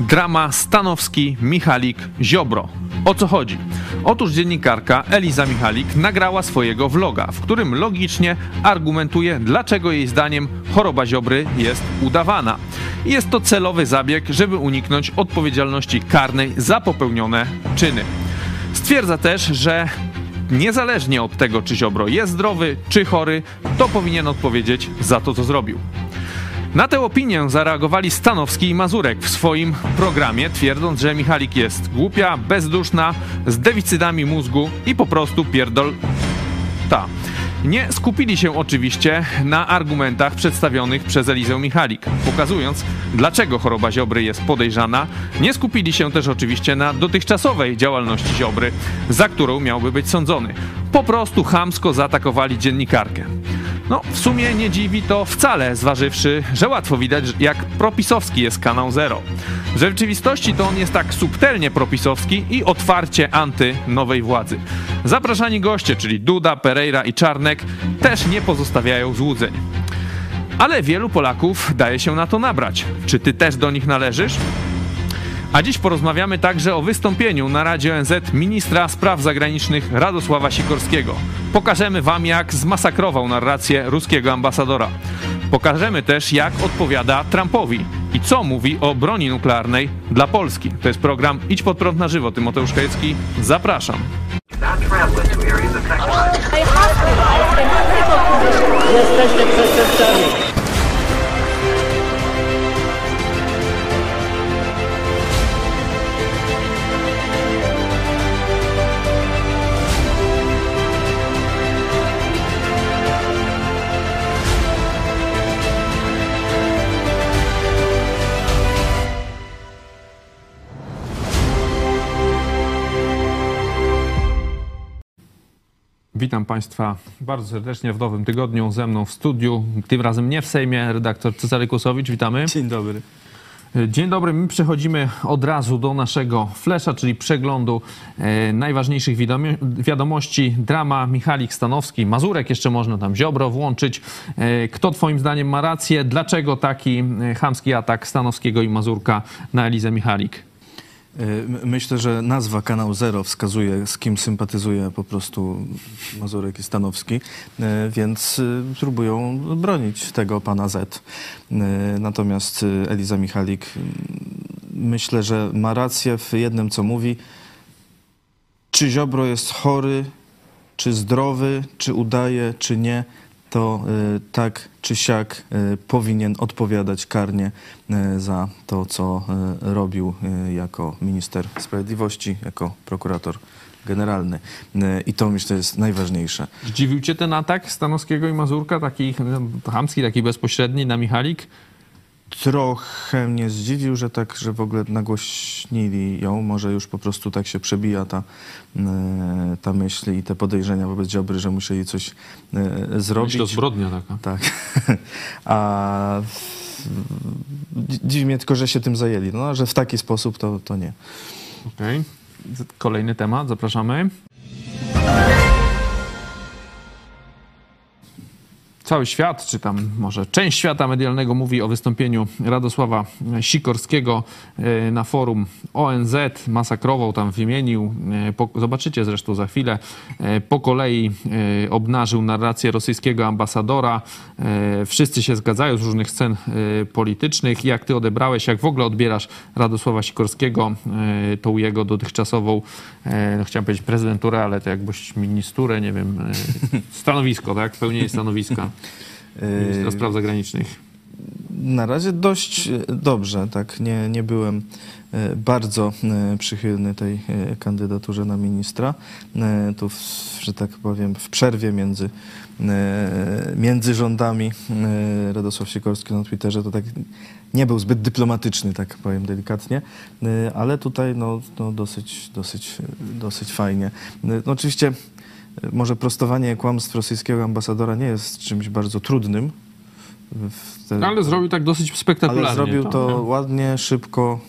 Drama Stanowski, Michalik, Ziobro. O co chodzi? Otóż dziennikarka Eliza Michalik nagrała swojego vloga, w którym logicznie argumentuje, dlaczego jej zdaniem choroba Ziobry jest udawana. Jest to celowy zabieg, żeby uniknąć odpowiedzialności karnej za popełnione czyny. Stwierdza też, że niezależnie od tego, czy Ziobro jest zdrowy, czy chory, to powinien odpowiedzieć za to, co zrobił. Na tę opinię zareagowali Stanowski i Mazurek w swoim programie, twierdząc, że Michalik jest głupia, bezduszna, z deficytami mózgu i po prostu pierdol ta. Nie skupili się oczywiście na argumentach przedstawionych przez Elizę Michalik, pokazując, dlaczego choroba Ziobry jest podejrzana. Nie skupili się też oczywiście na dotychczasowej działalności Ziobry, za którą miałby być sądzony. Po prostu chamsko zaatakowali dziennikarkę. No, w sumie nie dziwi to wcale, zważywszy, że łatwo widać, jak propisowski jest kanał Zero. W rzeczywistości to on jest tak subtelnie propisowski i otwarcie anty nowej władzy. Zapraszani goście, czyli Duda, Pereira i Czarnek, też nie pozostawiają złudzeń. Ale wielu Polaków daje się na to nabrać. Czy ty też do nich należysz? A dziś porozmawiamy także o wystąpieniu na Radzie ONZ ministra spraw zagranicznych Radosława Sikorskiego. Pokażemy wam, jak zmasakrował narrację ruskiego ambasadora. Pokażemy też, jak odpowiada Trumpowi i co mówi o broni nuklearnej dla Polski. To jest program Idź pod prąd na żywo. Tymoteusz Kajecki, zapraszam. Jesteście przestępcami. Witam Państwa bardzo serdecznie w nowym tygodniu. Ze mną w studiu, tym razem nie w Sejmie, redaktor Cezary Kłosowicz. Witamy. Dzień dobry. Dzień dobry, my przechodzimy od razu do naszego flesza, czyli przeglądu e, najważniejszych wiadomo wiadomości. Drama Michalik Stanowski, Mazurek, jeszcze można tam Ziobro włączyć. E, kto twoim zdaniem ma rację? Dlaczego taki e, chamski atak Stanowskiego i Mazurka na Elizę Michalik? Y, Myślę, że nazwa Kanał Zero wskazuje, z kim sympatyzuje po prostu Mazurek i Stanowski, y, więc y, próbują bronić tego pana Z. Natomiast Eliza Michalik myślę, że ma rację w jednym, co mówi. Czy Ziobro jest chory, czy zdrowy, czy udaje, czy nie, to y, tak czy siak y, powinien odpowiadać karnie y, za to, co robił jako minister sprawiedliwości, jako prokurator generalny. I to myślę jest najważniejsze. Zdziwił cię ten atak Stanowskiego i Mazurka, taki chamski, taki bezpośredni na Michalik? Trochę mnie zdziwił, że tak, że w ogóle nagłośnili ją. Może już po prostu tak się przebija ta, y, ta myśl i te podejrzenia wobec Ziobry, że musieli coś y, zrobić. Myślę, zbrodnia taka. Tak. A dzi- dziwi mnie tylko, że się tym zajęli. No, że w taki sposób to, to nie. Okej. Kolejny temat, zapraszamy. Cały świat, czy tam może część świata medialnego mówi o wystąpieniu Radosława Sikorskiego e, na forum ONZ. Masakrował tam, wymienił, e, zobaczycie zresztą za chwilę, e, po kolei obnażył narrację rosyjskiego ambasadora. Wszyscy się zgadzają z różnych scen politycznych. Jak ty odebrałeś, jak w ogóle odbierasz Radosława Sikorskiego, tą jego dotychczasową, no chciałem powiedzieć prezydenturę, ale to jakbyś ministurę, nie wiem, stanowisko, tak? Pełnienie stanowiska ministra spraw zagranicznych. Na razie dość e, dobrze, tak. Nie, nie byłem e, bardzo e, przychylny tej kandydaturze na ministra. Tu, w, że tak powiem, w przerwie między, między rządami Radosław Sikorski na Twitterze to tak nie był zbyt dyplomatyczny, tak powiem delikatnie, ale tutaj no, no dosyć, dosyć, dosyć fajnie. No, oczywiście może prostowanie kłamstw rosyjskiego ambasadora nie jest czymś bardzo trudnym. Te- No, ale zrobił tak dosyć spektakularnie. ale zrobił to nie? ładnie, szybko,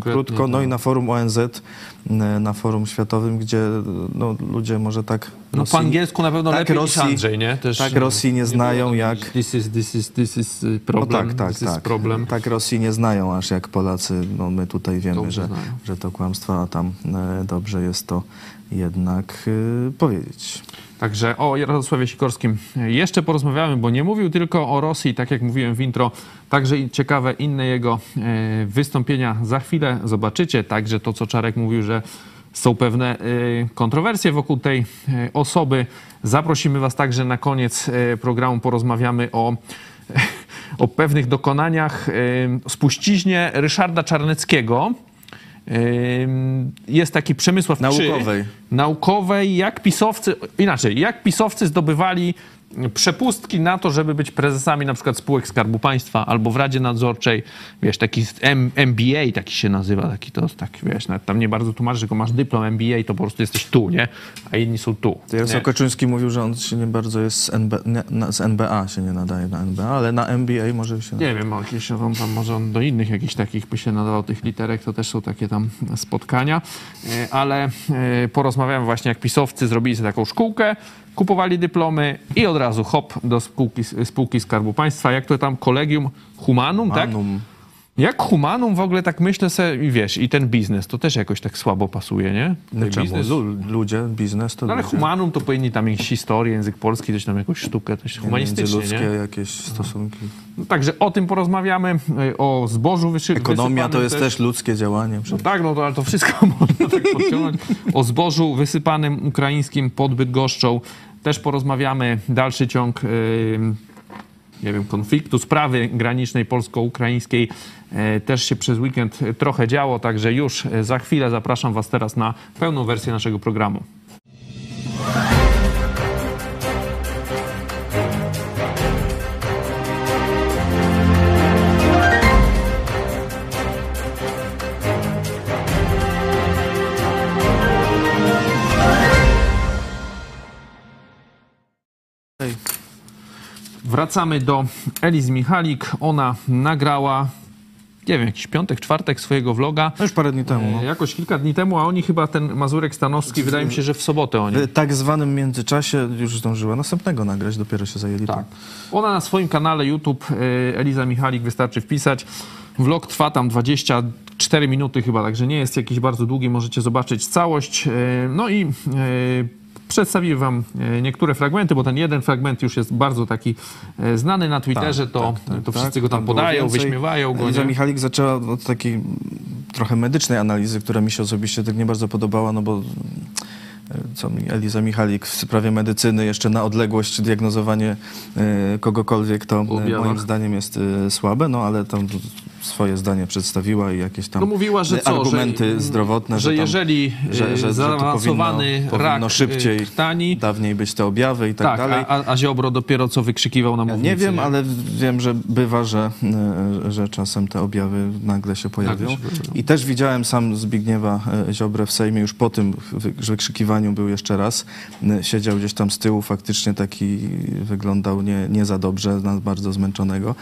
krótko. No to- i na forum ONZ, e, na forum światowym, gdzie no, ludzie może tak... No po angielsku na pewno tak lepiej Rosji- niż Andrzej, nie? Też, tak Rosji nie znają było jak- This is, this is, this is y, No problem. tak, tak, this is tak. problem. Tak Rosji nie znają aż jak Polacy. No my tutaj wiemy, Dobrze że, znają. że to kłamstwo, a tam e, dobrze jest to jednak e, powiedzieć. Także o Jarosławie Sikorskim jeszcze porozmawiamy, bo nie mówił tylko o Rosji, tak jak mówiłem w intro, także ciekawe inne jego e, wystąpienia za chwilę zobaczycie. Także to, co Czarek mówił, że są pewne e, kontrowersje wokół tej e, osoby. Zaprosimy Was także na koniec programu, porozmawiamy o o pewnych dokonaniach spuściźnie Ryszarda Czarneckiego. Jest taki Przemysław Naukowej. Naukowej, jak pisowcy, inaczej, jak pisowcy zdobywali przepustki na to, żeby być prezesami na przykład spółek Skarbu Państwa albo w Radzie Nadzorczej, wiesz, taki M- MBA taki się nazywa, taki to, tak, wiesz, nawet tam nie bardzo tłumaczy, tylko masz dyplom MBA, to po prostu jesteś tu, nie? A inni są tu. Jarosław? Kaczyński mówił, że on się nie bardzo jest z, NB, nie, na, z NBA, się nie nadaje na NBA, ale na NBA może się Nie wiem, jakieś, on tam, może on do innych jakichś takich by się nadawał tych literek, to też są takie tam spotkania, E, ale e, porozmawiamy właśnie, jak pisowcy zrobili sobie taką szkółkę, kupowali dyplomy i od razu hop do spółki, spółki Skarbu Państwa. Jak to tam kolegium Humanum, tak? Manum. Jak Humanum w ogóle tak myślę sobie, i wiesz, i ten biznes, to też jakoś tak słabo pasuje, nie? No czemu? biznes- Lu, ludzie, biznes to No ale ludzie. Humanum to powinni tam mieć historię, język polski, coś tam jakąś sztukę, coś humanistycznie, nie? jakieś stosunki. No, także o tym porozmawiamy, e, o zbożu wyszy- Ekonomia to jest też ludzkie działanie. No tak, no to, ale to wszystko można tak podciągnąć. O zbożu wysypanym ukraińskim pod Bydgoszczą też porozmawiamy. Dalszy ciąg yy, nie wiem, konfliktu, sprawy granicznej polsko-ukraińskiej e, też się przez weekend trochę działo, także już za chwilę zapraszam Was teraz na pełną wersję naszego programu. Wracamy do Eliz Michalik. Ona nagrała, nie wiem, jakiś piątek, czwartek swojego vloga. No już parę dni temu. E, No. Jakoś kilka dni temu, a oni chyba ten Mazurek Stanowski, wydaje mi się, że w sobotę oni. W tak zwanym międzyczasie już zdążyła następnego nagrać, dopiero się zajęli Tak. Ona na swoim kanale YouTube, e, Eliza Michalik, wystarczy wpisać. Vlog trwa tam 24 minuty chyba, także nie jest jakiś bardzo długi, możecie zobaczyć całość. E, No i przedstawię wam e, niektóre fragmenty, bo ten jeden fragment już jest bardzo taki e, znany na Twitterze, to, to wszyscy go tam było podają, wyśmiewają go. Eliza? Michalik zaczęła od takiej trochę medycznej analizy, która mi się osobiście tak nie bardzo podobała, no bo e, co mi Eliza Michalik w sprawie medycyny jeszcze na odległość diagnozowanie kogokolwiek to moim zdaniem jest słabe, no ale tam swoje zdanie przedstawiła i jakieś tam No mówiła, że co, argumenty że, zdrowotne, że tam, jeżeli że, że, że to zaawansowany powinno, rak powinno y, szybciej, krtani, dawniej być te objawy i tak, tak, dalej. a, a Ziobro dopiero co wykrzykiwał na Ja mównicy. nie wiem, ale wiem, że bywa, że, e, że czasem te objawy nagle się pojawią. I też widziałem sam Zbigniewa Ziobrę w Sejmie, już po tym wy- wykrzykiwaniu był jeszcze raz. Siedział gdzieś tam z tyłu, faktycznie taki wyglądał nie, nie za dobrze, bardzo zmęczonego.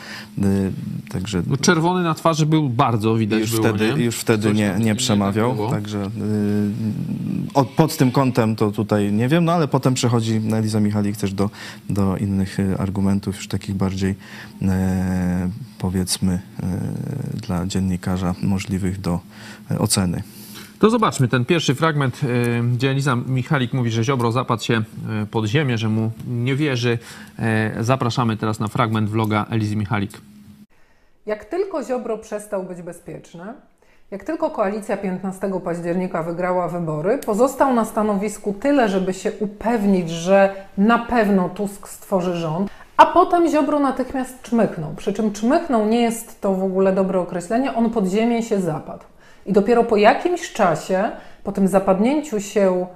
Także No, czerwony na twarzy był bardzo, widać już było, wtedy, nie? już wtedy Coś nie, tam nie tak przemawiał. Także y, od, pod tym kątem to tutaj nie wiem, no ale potem przechodzi Eliza Michalik też do, do innych y, argumentów, już takich bardziej e, powiedzmy dla dziennikarza możliwych do oceny. To zobaczmy ten pierwszy fragment, y, gdzie Eliza Michalik mówi, że Ziobro zapadł się y, pod ziemię, że mu nie wierzy. Y, Zapraszamy teraz na fragment vloga Elizy Michalik. Jak tylko Ziobro przestał być bezpieczny, jak tylko koalicja 15 października wygrała wybory, pozostał na stanowisku tyle, żeby się upewnić, że na pewno Tusk stworzy rząd, a potem Ziobro natychmiast czmychnął. Przy czym czmychnął nie jest to w ogóle dobre określenie, on pod ziemię się zapadł. I dopiero po jakimś czasie, po tym zapadnięciu się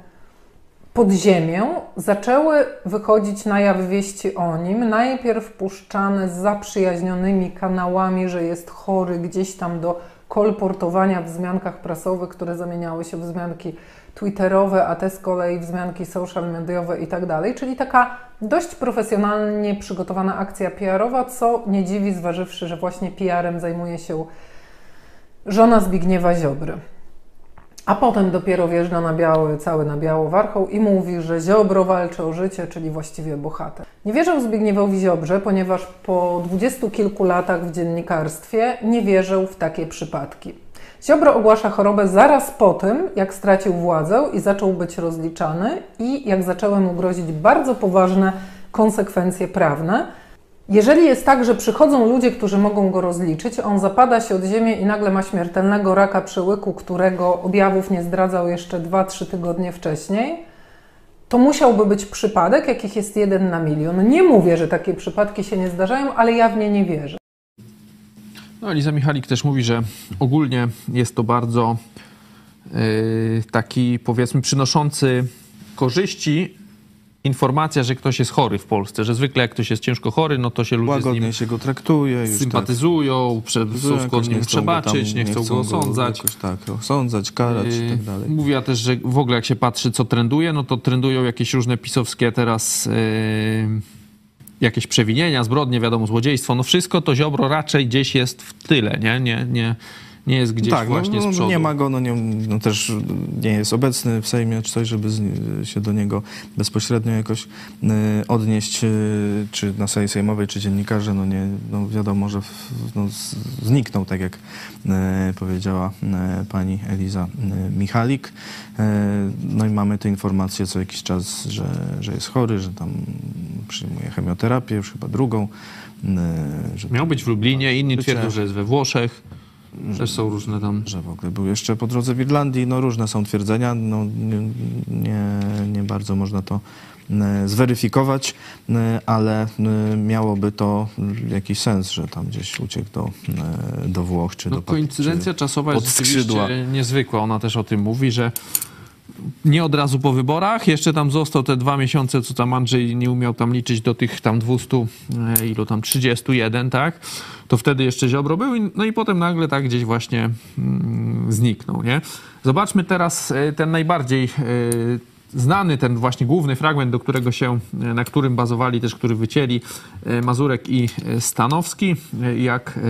pod ziemię zaczęły wychodzić na jaw wieści o nim. Najpierw puszczane z zaprzyjaźnionymi kanałami, że jest chory gdzieś tam do kolportowania w wzmiankach prasowych, które zamieniały się w wzmianki twitterowe, a te z kolei wzmianki social mediowe i tak dalej. Czyli taka dość profesjonalnie przygotowana akcja PR-owa, co nie dziwi, zważywszy, że właśnie PR-em zajmuje się żona Zbigniewa Ziobry. A potem dopiero wjeżdża na biały, cały na biało warchoł i mówi, że Ziobro walczy o życie, czyli właściwie bohater. Nie wierzę Zbigniewowi Ziobrze, ponieważ po dwudziestu kilku latach w dziennikarstwie nie wierzył w takie przypadki. Ziobro ogłasza chorobę zaraz po tym, jak stracił władzę i zaczął być rozliczany i jak zaczęły mu grozić bardzo poważne konsekwencje prawne. Jeżeli jest tak, że przychodzą ludzie, którzy mogą go rozliczyć, on zapada się od ziemi i nagle ma śmiertelnego raka przełyku, którego objawów nie zdradzał jeszcze 2-3 tygodnie wcześniej, to musiałby być przypadek, jakich jest jeden na milion. Nie mówię, że takie przypadki się nie zdarzają, ale ja w nie nie wierzę. No, Eliza Michalik też mówi, że ogólnie jest to bardzo yy, taki, powiedzmy, przynoszący korzyści informacja, że ktoś jest chory w Polsce, że zwykle jak ktoś jest ciężko chory, no to się ludzie z nim się go traktuje. Już sympatyzują, prze, tak. są skłonni mu chcą go przebaczyć, tam- nie chcą go osądzać. Jakoś tak, osądzać, karać i tak dalej. Yy, Mówiła też, że w ogóle jak się patrzy, co trenduje, no to trendują jakieś różne pisowskie teraz yy, jakieś przewinienia, zbrodnie, wiadomo, złodziejstwo. No wszystko to Ziobro raczej gdzieś jest w tyle, nie? Nie, nie, nie jest gdzieś tak, właśnie no, z no, przodu. nie ma go, no, nie, no też nie jest obecny w Sejmie czy coś, żeby z, się do niego bezpośrednio jakoś y, odnieść, y, czy na sali sejmowej, czy dziennikarze, no nie, no wiadomo, że w, no, z, zniknął, tak jak y, powiedziała y, pani Eliza y, Michalik. Y, no i mamy te informacje co jakiś czas, że, że jest chory, że tam przyjmuje chemioterapię, już chyba drugą. że Miał być w Lublinie, inni twierdzą, że jest we Włoszech. Też są różne tam... że w ogóle był jeszcze po drodze w Irlandii. No różne są twierdzenia, no nie, nie, bardzo można to e, zweryfikować, e, ale e, miałoby to jakiś sens, że tam gdzieś uciekł do, do Włoch czy No, do koincydencja czasowa jest skrzydła. niezwykła. Ona też o tym mówi, że nie od razu po wyborach, jeszcze tam został te dwa miesiące, co tam Andrzej nie umiał tam liczyć do tych tam 200, e, ilu tam 31, tak? To wtedy jeszcze Ziobro był, no i potem nagle tak gdzieś właśnie mm, zniknął, nie? Zobaczmy teraz e, ten najbardziej e, znany, ten właśnie główny fragment, do którego się, e, na którym bazowali też, który wycięli e, Mazurek i e, Stanowski, jak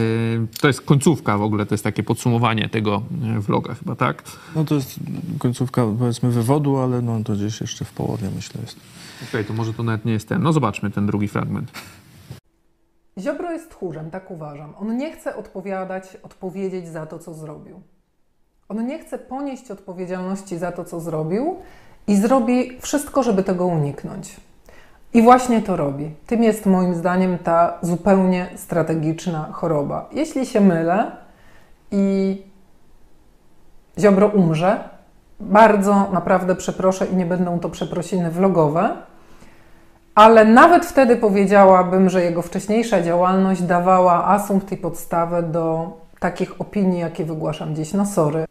to jest końcówka w ogóle, to jest takie podsumowanie tego vloga chyba, tak? No to jest końcówka powiedzmy wywodu, ale no to gdzieś jeszcze w połowie myślę jest. Okej, to może to nawet nie jest ten. No zobaczmy ten drugi fragment. Ziobro jest tchórzem, tak uważam. On nie chce odpowiadać, odpowiedzieć za to, co zrobił. On nie chce ponieść odpowiedzialności za to, co zrobił i zrobi wszystko, żeby tego uniknąć. I właśnie to robi. Tym jest moim zdaniem ta zupełnie strategiczna choroba. Jeśli się mylę i Ziobro umrze, bardzo naprawdę przeproszę i nie będą to przeprosiny vlogowe, ale nawet wtedy powiedziałabym, że jego wcześniejsza działalność dawała asumpt i podstawę do takich opinii, jakie wygłaszam dziś na sory.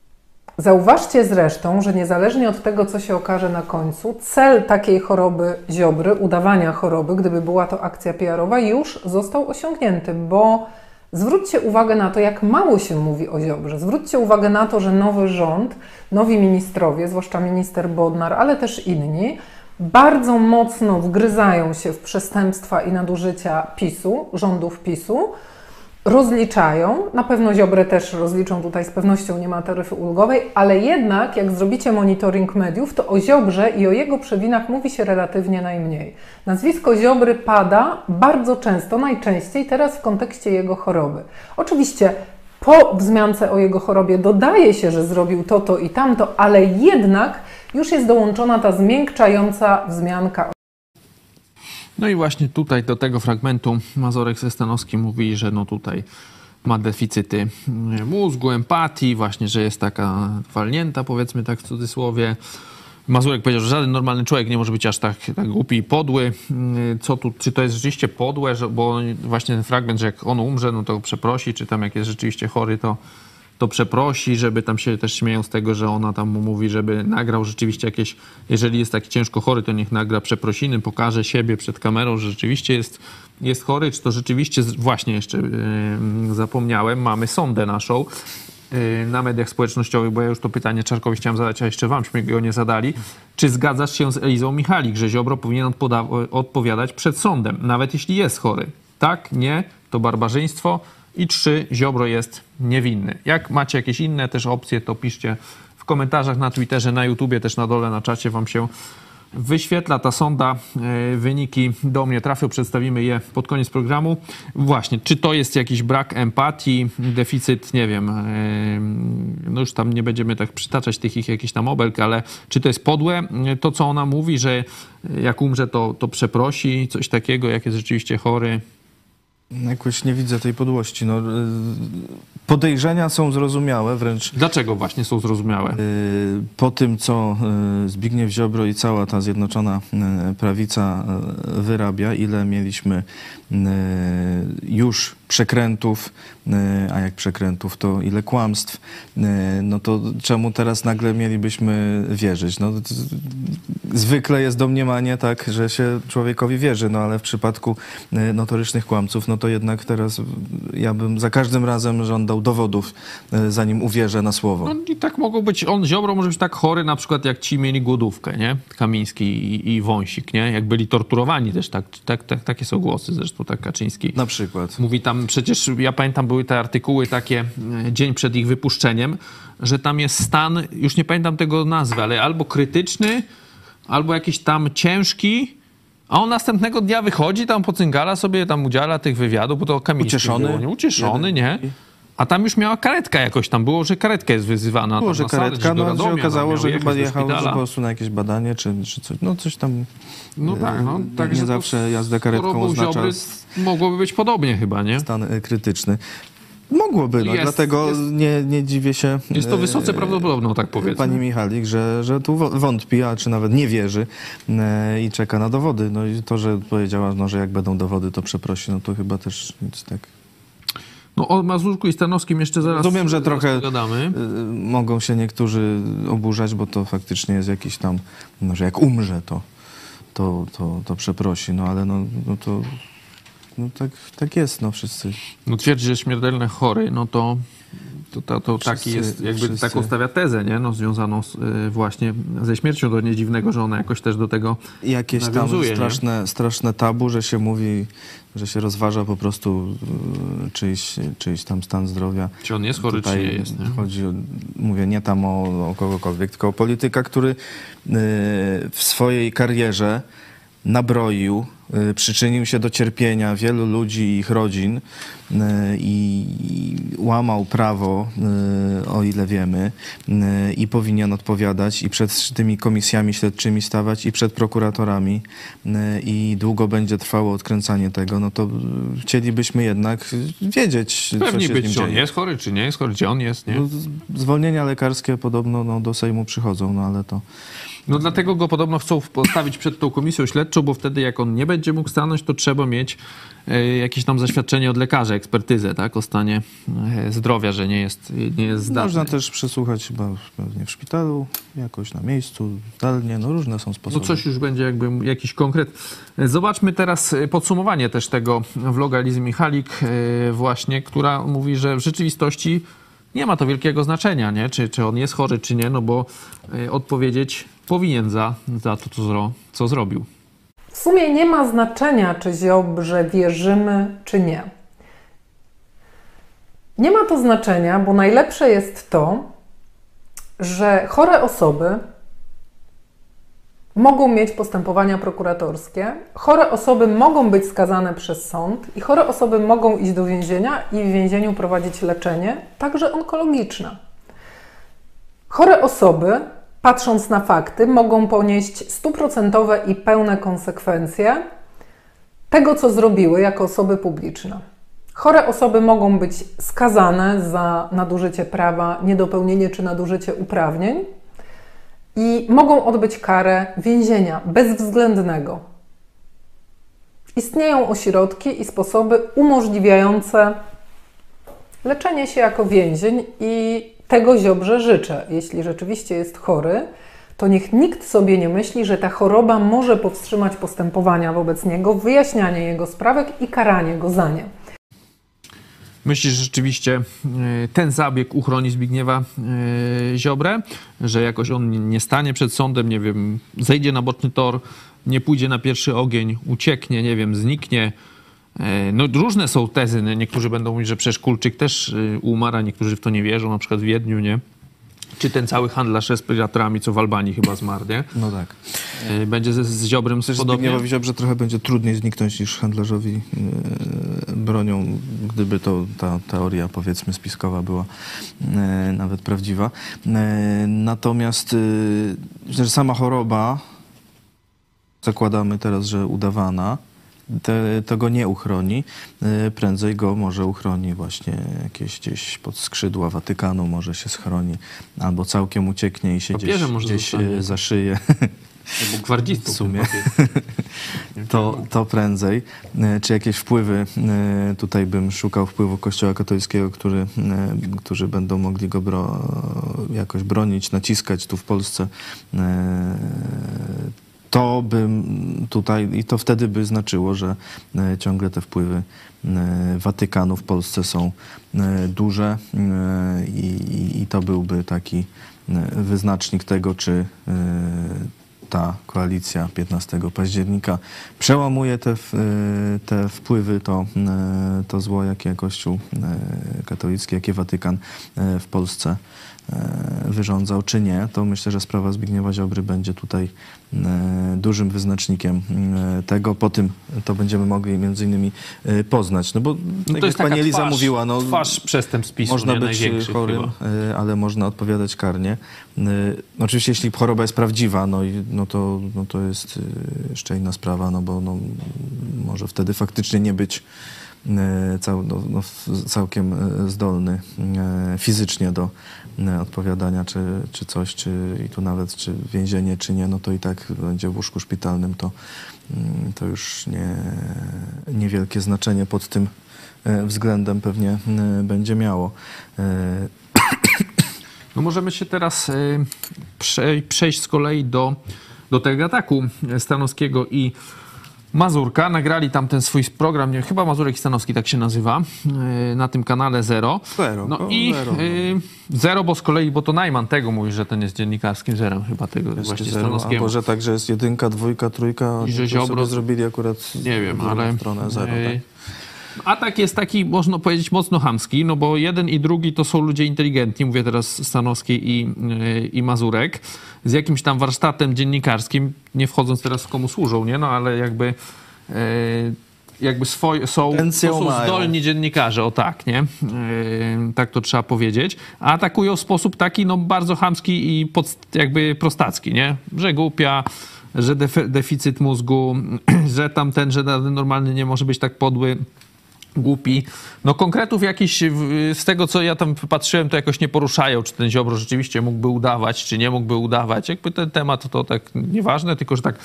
Zauważcie zresztą, że niezależnie od tego, co się okaże na końcu, cel takiej choroby Ziobry, udawania choroby, gdyby była to akcja PR-owa, już został osiągnięty, bo zwróćcie uwagę na to, jak mało się mówi o Ziobrze. Zwróćcie uwagę na to, że nowy rząd, nowi ministrowie, zwłaszcza minister Bodnar, ale też inni, bardzo mocno wgryzają się w przestępstwa i nadużycia PiSu, rządów PiSu, rozliczają. Na pewno Ziobrę też rozliczą tutaj z pewnością, nie ma taryfy ulgowej, ale jednak jak zrobicie monitoring mediów, to o Ziobrze i o jego przewinach mówi się relatywnie najmniej. Nazwisko Ziobry pada bardzo często, najczęściej teraz w kontekście jego choroby. Oczywiście po wzmiance o jego chorobie dodaje się, że zrobił to, to i tamto, ale jednak już jest dołączona ta zmiękczająca wzmianka No i właśnie tutaj do tego fragmentu Mazurek ze Stanowski mówi, że no tutaj ma deficyty mózgu, empatii, właśnie, że jest taka walnięta, powiedzmy tak w cudzysłowie. Mazurek powiedział, że żaden normalny człowiek nie może być aż tak, tak głupi i podły. Mm, Co tu, czy to jest rzeczywiście podłe, że, bo właśnie ten fragment, że jak on umrze, no to przeprosi, czy tam jak jest rzeczywiście chory, to, to przeprosi, żeby tam się też śmieją z tego, że ona tam mu mówi, żeby nagrał rzeczywiście jakieś, jeżeli jest taki ciężko chory, to niech nagra przeprosiny, pokaże siebie przed kamerą, że rzeczywiście jest, jest chory, czy to rzeczywiście, właśnie jeszcze yy, zapomniałem, mamy sondę naszą, yy, na mediach społecznościowych, bo ja już to pytanie Czarkowi chciałem zadać, a jeszcze wamśmy go nie zadali. Czy zgadzasz się z Elizą Michalik, że Ziobro powinien odpowiadać przed sądem, nawet jeśli jest chory? Tak, nie, to barbarzyństwo I trzy, Ziobro jest niewinny. Jak macie jakieś inne też opcje, to piszcie w komentarzach na Twitterze, na YouTubie, też na dole na czacie wam się wyświetla ta sonda. E, Wyniki do mnie trafią, przedstawimy je pod koniec programu. Właśnie, czy to jest jakiś brak empatii, deficyt, nie wiem, e, no już tam nie będziemy tak przytaczać tych ich jakichś tam obelg, ale czy to jest podłe, e, to co ona mówi, że jak umrze, to, to przeprosi, coś takiego, jak jest rzeczywiście chory. Jakoś nie widzę tej podłości. No, y, podejrzenia są zrozumiałe, wręcz Dlaczego właśnie są zrozumiałe? y, po tym, co y, Zbigniew Ziobro i cała ta Zjednoczona Prawica wyrabia, ile mieliśmy już przekrętów, a jak przekrętów, to ile kłamstw, y, no to czemu teraz nagle mielibyśmy wierzyć? No, zwykle jest domniemanie tak, że się człowiekowi wierzy, no ale w przypadku y, notorycznych kłamców, no to jednak teraz ja bym za każdym razem żądał dowodów, zanim uwierzę na słowo. No i tak mogą być, on Ziobro może być tak chory na przykład jak ci mieli głodówkę, nie? Kamiński i, i Wąsik, nie? Jak byli torturowani też, tak, tak, tak, takie są głosy zresztą, tak Kaczyński. Na przykład. Mówi tam, przecież ja pamiętam, były te artykuły takie e, dzień przed ich wypuszczeniem, że tam jest stan, już nie pamiętam tego nazwy, ale albo krytyczny, albo jakiś tam ciężki, a on następnego dnia wychodzi, tam pocyngala sobie, tam udziela tych wywiadów, bo to Kamiński Ucieszony. Było, nie? Ucieszony, nie? A tam już miała karetka jakoś tam było, że karetka jest wyzywana. Było, że karetka, no się Radomia, okazało, że chyba jechał po prostu na jakieś badanie, czy, czy coś, no coś tam. No tak, no. nie Także to zawsze jazda karetką oznacza Ziobry mogłoby być podobnie chyba, nie? stan y, krytyczny. Mogłoby, no, Jest- dlatego jest- nie, nie dziwię się. Jest to e, wysoce prawdopodobne, tak powiedzmy. Pani Michalik, że, że tu wątpi, a czy nawet nie wierzy e, i czeka na dowody. No i to, że powiedziała, no, że jak będą dowody, to przeprosi, no to chyba też nic tak. No o Mazurku i Stanowskim jeszcze zaraz Rozumiem, że trochę pogadamy. mogą się niektórzy oburzać, bo to faktycznie jest jakiś tam, no, że jak umrze, to, to, to, to przeprosi. No ale no, no to no, tak, tak jest, no wszyscy. No twierdzi, że śmiertelny chory, no to, to, to, to taki Wszyscy- jest, jakby wszyscy. taką stawia tezę, nie? No, związaną z, y, właśnie ze śmiercią. To nie dziwnego, że ona jakoś też do tego Jakieś tam Nawiązuje, nie? straszne, straszne tabu, że się mówi, że się rozważa po prostu y, czyjś, czyjś tam stan zdrowia. Czy on jest chory, czy Tutaj nie jest, nie? Chodzi, mówię nie tam o, o kogokolwiek, tylko o polityka, który y, w swojej karierze nabroił, przyczynił się do cierpienia wielu ludzi i ich rodzin y, i łamał prawo, y, o ile wiemy, y, i powinien odpowiadać i przed tymi komisjami śledczymi stawać i przed prokuratorami y, i długo będzie trwało odkręcanie tego, no to y, chcielibyśmy jednak wiedzieć, co Pewnie się być, czy on jest chory, czy nie jest chory, gdzie on jest, nie? No, zwolnienia lekarskie podobno no, do Sejmu przychodzą, no ale to... No dlatego go podobno chcą postawić przed tą komisją śledczą, bo wtedy jak on nie będzie mógł stanąć, to trzeba mieć e, jakieś tam zaświadczenie od lekarza, ekspertyzę, tak, o stanie e, zdrowia, że nie jest, nie jest zdatny. Można też przesłuchać chyba pewnie w szpitalu, jakoś na miejscu, zdalnie, no różne są No sposoby. coś już będzie jakby jakiś konkret. Zobaczmy teraz e, podsumowanie też tego vloga Lizy Michalik właśnie, która mówi, że w rzeczywistości nie ma to wielkiego znaczenia, nie? Czy, czy on jest chory, czy nie, no bo e, odpowiedzieć powinien za, za to, co, zro, co zrobił. W sumie nie ma znaczenia, czy Ziobrze wierzymy, czy nie. Nie ma to znaczenia, bo najlepsze jest to, że chore osoby mogą mieć postępowania prokuratorskie, chore osoby mogą być skazane przez sąd i chore osoby mogą iść do więzienia i w więzieniu prowadzić leczenie, także onkologiczne. Chore osoby, patrząc na fakty, mogą ponieść stuprocentowe i pełne konsekwencje tego, co zrobiły jako osoby publiczne. Chore osoby mogą być skazane za nadużycie prawa, niedopełnienie czy nadużycie uprawnień i mogą odbyć karę więzienia bezwzględnego. Istnieją ośrodki i sposoby umożliwiające leczenie się jako więzień i tego Ziobrze życzę. Jeśli rzeczywiście jest chory, to niech nikt sobie nie myśli, że ta choroba może powstrzymać postępowania wobec niego, wyjaśnianie jego sprawek i karanie go za nie. Myślisz, że rzeczywiście e, ten zabieg uchroni Zbigniewa e, Ziobrę, że jakoś on nie stanie przed sądem, nie wiem, zejdzie na boczny tor, nie pójdzie na pierwszy ogień, ucieknie, nie wiem, zniknie, E, No różne są tezy. nie? Niektórzy będą mówić, że przecież Kulczyk też umarł, a niektórzy w to nie wierzą, na przykład w Wiedniu, nie? Czy ten cały handlarz respiratorami, co w Albanii chyba zmarł, nie? No tak. E, Będzie z, z Ziobrem Też podobnie? Zbigniewowi Ziobrze trochę będzie trudniej zniknąć niż handlarzowi e, bronią, gdyby to ta teoria powiedzmy spiskowa była e, nawet prawdziwa. Natomiast że sama choroba, zakładamy teraz, że udawana, te, to go nie uchroni. E, Prędzej go może uchroni właśnie jakieś gdzieś pod skrzydła Watykanu, może się schroni, albo całkiem ucieknie i się gdzieś, może gdzieś zostanie. e, zaszyje. Albo gwardzistą W sumie. To, to prędzej. E, Czy jakieś wpływy, tutaj bym szukał wpływu Kościoła katolickiego, który, którzy będą mogli go bro, jakoś bronić, naciskać tu w Polsce. To bym tutaj, i to wtedy by znaczyło, że e, ciągle te wpływy e, Watykanu w Polsce są e, duże i, i- to byłby taki wyznacznik tego, czy ta koalicja 15 października przełamuje te, te wpływy, to, to zło, jakie Kościół katolicki, jakie Watykan w Polsce wyrządzał, czy nie, to myślę, że sprawa Zbigniewa Ziobry będzie tutaj e, dużym wyznacznikiem e, tego. Po tym to będziemy mogli między innymi e, poznać. No bo No tak jak pani Eliza mówiła, no, twarz przestępstw PiSu, można nie? być chorym, chyba. ale można odpowiadać karnie. Oczywiście, jeśli choroba jest prawdziwa, no, no, to, no to jest jeszcze inna sprawa, no bo no, może wtedy faktycznie nie być cał, no, no, całkiem zdolny fizycznie do odpowiadania, czy, czy coś, czy i tu nawet czy więzienie, czy nie, no to i tak będzie w łóżku szpitalnym, to, y, to już nie, niewielkie znaczenie pod tym y, względem pewnie y, będzie miało. Y, No możemy się teraz prze, przejść z kolei do, do tego ataku Stanowskiego i Mazurka. Nagrali tam ten swój program, nie, chyba Mazurek Stanowski tak się nazywa, y, na tym kanale Zero. Zero, No i Zero, no. y, Zero, bo z kolei, bo to Najman tego mówi, że ten jest dziennikarskim zerem chyba tego Jeszcze właśnie zero, Stanowskiego. albo że tak, że jest jedynka, dwójka, trójka, I że Ziobro- zrobili akurat Nie wiem, ale. stronę zero, y, tak? Atak jest taki, można powiedzieć, mocno chamski, no bo jeden i drugi to są ludzie inteligentni, mówię teraz Stanowski i, yy, i Mazurek, z jakimś tam warsztatem dziennikarskim, nie wchodząc teraz w komu służą, nie? No ale jakby yy, jakby swoje, są, są zdolni dziennikarze, o tak, nie? Yy, tak to trzeba powiedzieć. A atakują w sposób taki, no bardzo chamski i pod, jakby prostacki, nie? Że głupia, że def- deficyt mózgu, że tamten, że normalny nie może być tak podły głupi. No konkretów jakichś w- z tego, co ja tam patrzyłem, to jakoś nie poruszają, czy ten Ziobro rzeczywiście mógłby udawać, czy nie mógłby udawać. Jakby ten temat to tak nieważne, tylko że tak,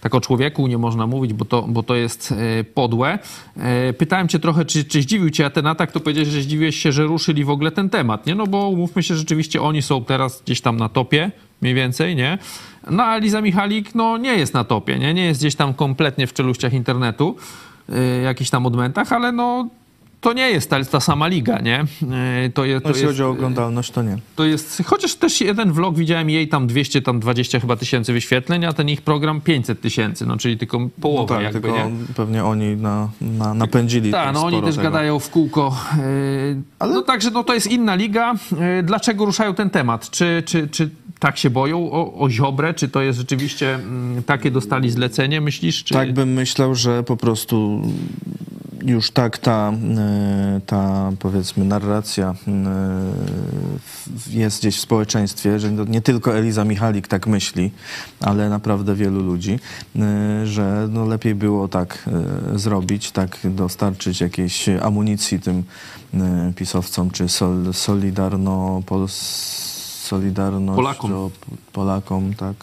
tak o człowieku nie można mówić, bo to, bo to jest e, podłe. E, pytałem cię trochę, czy, czy zdziwił cię ten atak, to powiedziałeś, że zdziwiłeś się, że ruszyli w ogóle ten temat, nie? No bo umówmy się, rzeczywiście oni są teraz gdzieś tam na topie, mniej więcej, nie? No a Liza Michalik, no nie jest na topie, nie? Nie jest gdzieś tam kompletnie w czeluściach internetu y, jakichś tam odmętach, ale no to nie jest ta, ta sama liga, nie? Y, To, je, to, No, jeśli jest, chodzi o oglądalność, to nie. to jest, chociaż też jeden vlog widziałem jej tam 200, tam 20 chyba tysięcy wyświetleń, a ten ich program 500 tysięcy, no czyli tylko No połowę tak, jakby, tylko nie? pewnie oni na, na, napędzili Tak, no oni też tego. gadają w kółko. Yy, Ale- No także no, to jest inna liga. Yy, Dlaczego ruszają ten temat? Czy, czy, czy tak się boją o, o Ziobrę? Czy to jest rzeczywiście mm, takie dostali zlecenie, myślisz? Czy... Tak bym myślał, że po prostu już tak ta, e, ta powiedzmy narracja e, jest gdzieś w społeczeństwie, że nie tylko Eliza Michalik tak myśli, ale naprawdę wielu ludzi, e, że no lepiej było tak zrobić, tak dostarczyć jakiejś amunicji tym pisowcom, czy sol, Solidarno... Solidarność... Polakom. Polakom, tak.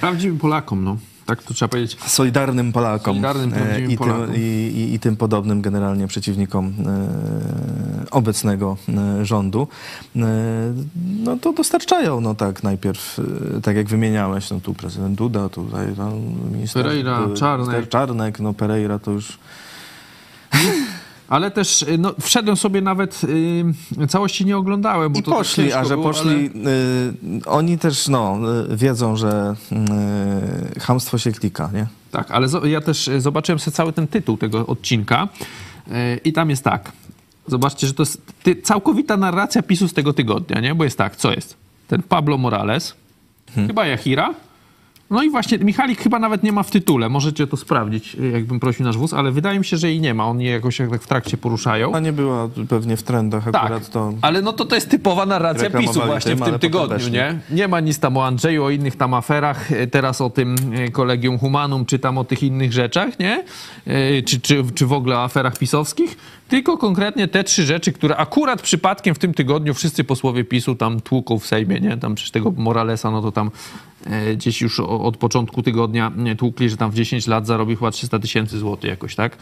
Prawdziwym Polakom, no. Tak to trzeba powiedzieć. Solidarnym Polakom Solidarnym, e, i, Polakom. Tym, i, i, i tym podobnym generalnie przeciwnikom e, obecnego e, rządu, e, no to dostarczają, no tak, najpierw, e, tak jak wymieniałeś, no tu prezydent Duda, tutaj no, minister, Pereira, Czarnek. minister Czarnek, no Pereira to już Ale też y, no, wszedłem sobie nawet, y, całości nie oglądałem. Bo I to poszli, a że było, poszli, y, oni też no, y, wiedzą, że y, hamstwo się klika, nie? Tak, ale zo- ja też e, zobaczyłem sobie cały ten tytuł tego odcinka e, i tam jest tak. Zobaczcie, że to jest ty, całkowita narracja PiSu z tego tygodnia, nie? Bo jest tak, co jest? Ten Pablo Morales, chyba Jachira, no i właśnie Michalik chyba nawet nie ma w tytule. Możecie to sprawdzić, e, jakbym prosił nasz wóz, ale wydaje mi się, że jej nie ma. Oni je jakoś jak tak w trakcie poruszają. A nie była pewnie w trendach Tak, akurat to... ale no to to jest typowa narracja PiSu właśnie w tym tygodniu, nie? Nie ma nic tam o Andrzeju, o innych tam aferach, e, teraz o tym e, Kolegium Humanum, czy tam o tych innych rzeczach, nie? Czy, czy, czy w ogóle o aferach pisowskich, tylko konkretnie te trzy rzeczy, które akurat przypadkiem w tym tygodniu wszyscy posłowie PiSu tam tłuką w Sejmie, nie? Tam przecież tego Moralesa, no to tam e, gdzieś już od początku tygodnia e, tłukli, że tam w 10 lat zarobił chyba 300 tysięcy złotych jakoś, tak?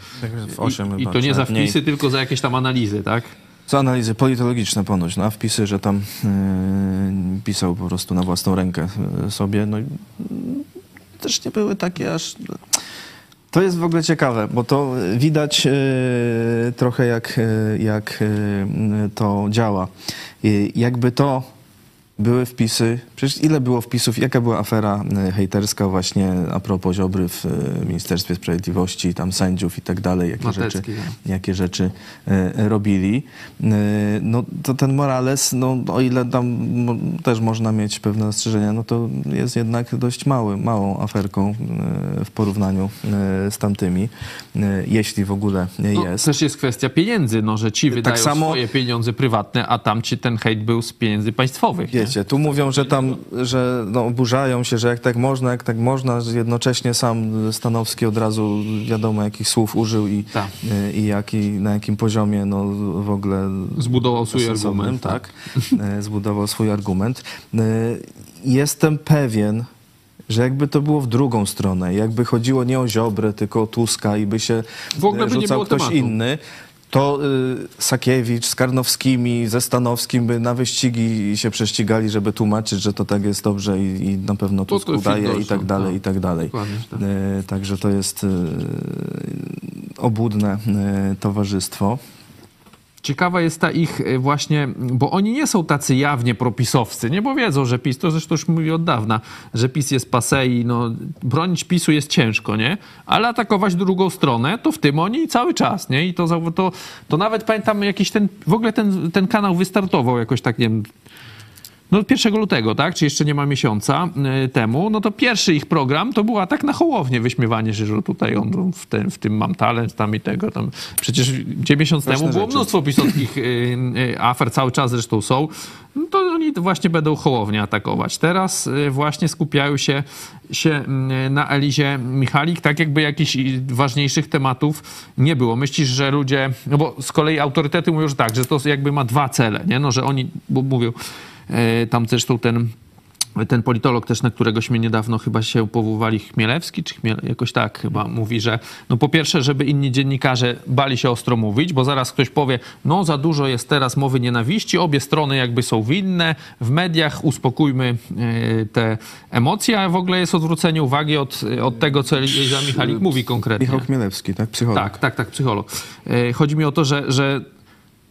w osiem I, I to nie za mniej. wpisy, tylko za jakieś tam analizy, tak? Co analizy politologiczne ponoć, no a wpisy, że tam yy, pisał po prostu na własną rękę yy, sobie, no i yy, też nie były takie aż... To jest w ogóle ciekawe, bo to widać yy, trochę jak, yy, jak yy, to działa. Jakby to były wpisy, przecież ile było wpisów, jaka była afera y, hejterska właśnie a propos Ziobry w y, Ministerstwie Sprawiedliwości, tam sędziów i tak dalej, jakie Matecki, rzeczy, tak. jakie rzeczy y, robili. No to ten Morales, no o ile tam mo, też można mieć pewne zastrzeżenia, no to jest jednak dość mały, małą aferką w porównaniu z tamtymi, jeśli w ogóle No, jest. Też jest kwestia pieniędzy, no, że ci wydają samo- swoje pieniądze prywatne, a tam ci ten hejt był z pieniędzy państwowych. Tu mówią, że tam, że no, oburzają się, że jak tak można, jak tak można, jednocześnie sam Stanowski od razu wiadomo jakich słów użył i, Tak. i jaki, na jakim poziomie no, w ogóle Zbudował swój argument. Tak, y, zbudował swój argument. Y, Jestem pewien, że jakby to było w drugą stronę, jakby chodziło nie o Ziobrę, tylko o Tuska i by się W ogóle by nie rzucał ktoś tematu. inny, to y, Sakiewicz z Karnowskimi, ze Stanowskim by na wyścigi się prześcigali, żeby tłumaczyć, że to tak jest dobrze i, i na pewno To Tusk to udaje i tak dalej, tak. i tak dalej. Dokładnie, tak. Y, Także to jest y, obłudne towarzystwo. Ciekawa jest ta ich y, właśnie, bo oni nie są tacy jawnie propisowcy, nie? Bo wiedzą, że PiS, to zresztą już mówi od dawna, że PiS jest pase i no, bronić PiSu jest ciężko, nie? Ale atakować drugą stronę, to w tym oni cały czas, nie? I to, to, to nawet pamiętam jakiś ten, w ogóle ten, ten kanał wystartował jakoś tak, nie wiem, no 1 lutego, tak? Czy jeszcze nie ma miesiąca y, temu, no to pierwszy ich program to była tak na hołownię wyśmiewanie, że, że tutaj on w, ten, w tym mam talent, tam i tego, tam. Przecież gdzie miesiąc Straszne temu było rzeczy. mnóstwo pisowskich y, y, afer, cały czas zresztą są, no to oni właśnie będą hołownię atakować. Teraz właśnie skupiają się, się na Elizie Michalik, tak jakby jakichś ważniejszych tematów nie było. Myślisz, że ludzie, no bo z kolei autorytety mówią, że tak, że to jakby ma dwa cele, nie? No, że oni, bo mówią, Tam zresztą ten, ten politolog też, na któregośmy niedawno chyba się powoływali, Chmielewski, czy Chmiel, jakoś tak chyba, mówi, że no po pierwsze, żeby inni dziennikarze bali się ostro mówić, bo zaraz ktoś powie, no za dużo jest teraz mowy nienawiści, obie strony jakby są winne, w mediach uspokójmy e, te emocje, a w ogóle jest odwrócenie uwagi od, od tego, co Eliza Michalik mówi konkretnie. Michał Chmielewski, tak? Psycholog. Tak, tak, tak, psycholog. E, Chodzi mi o to, że, że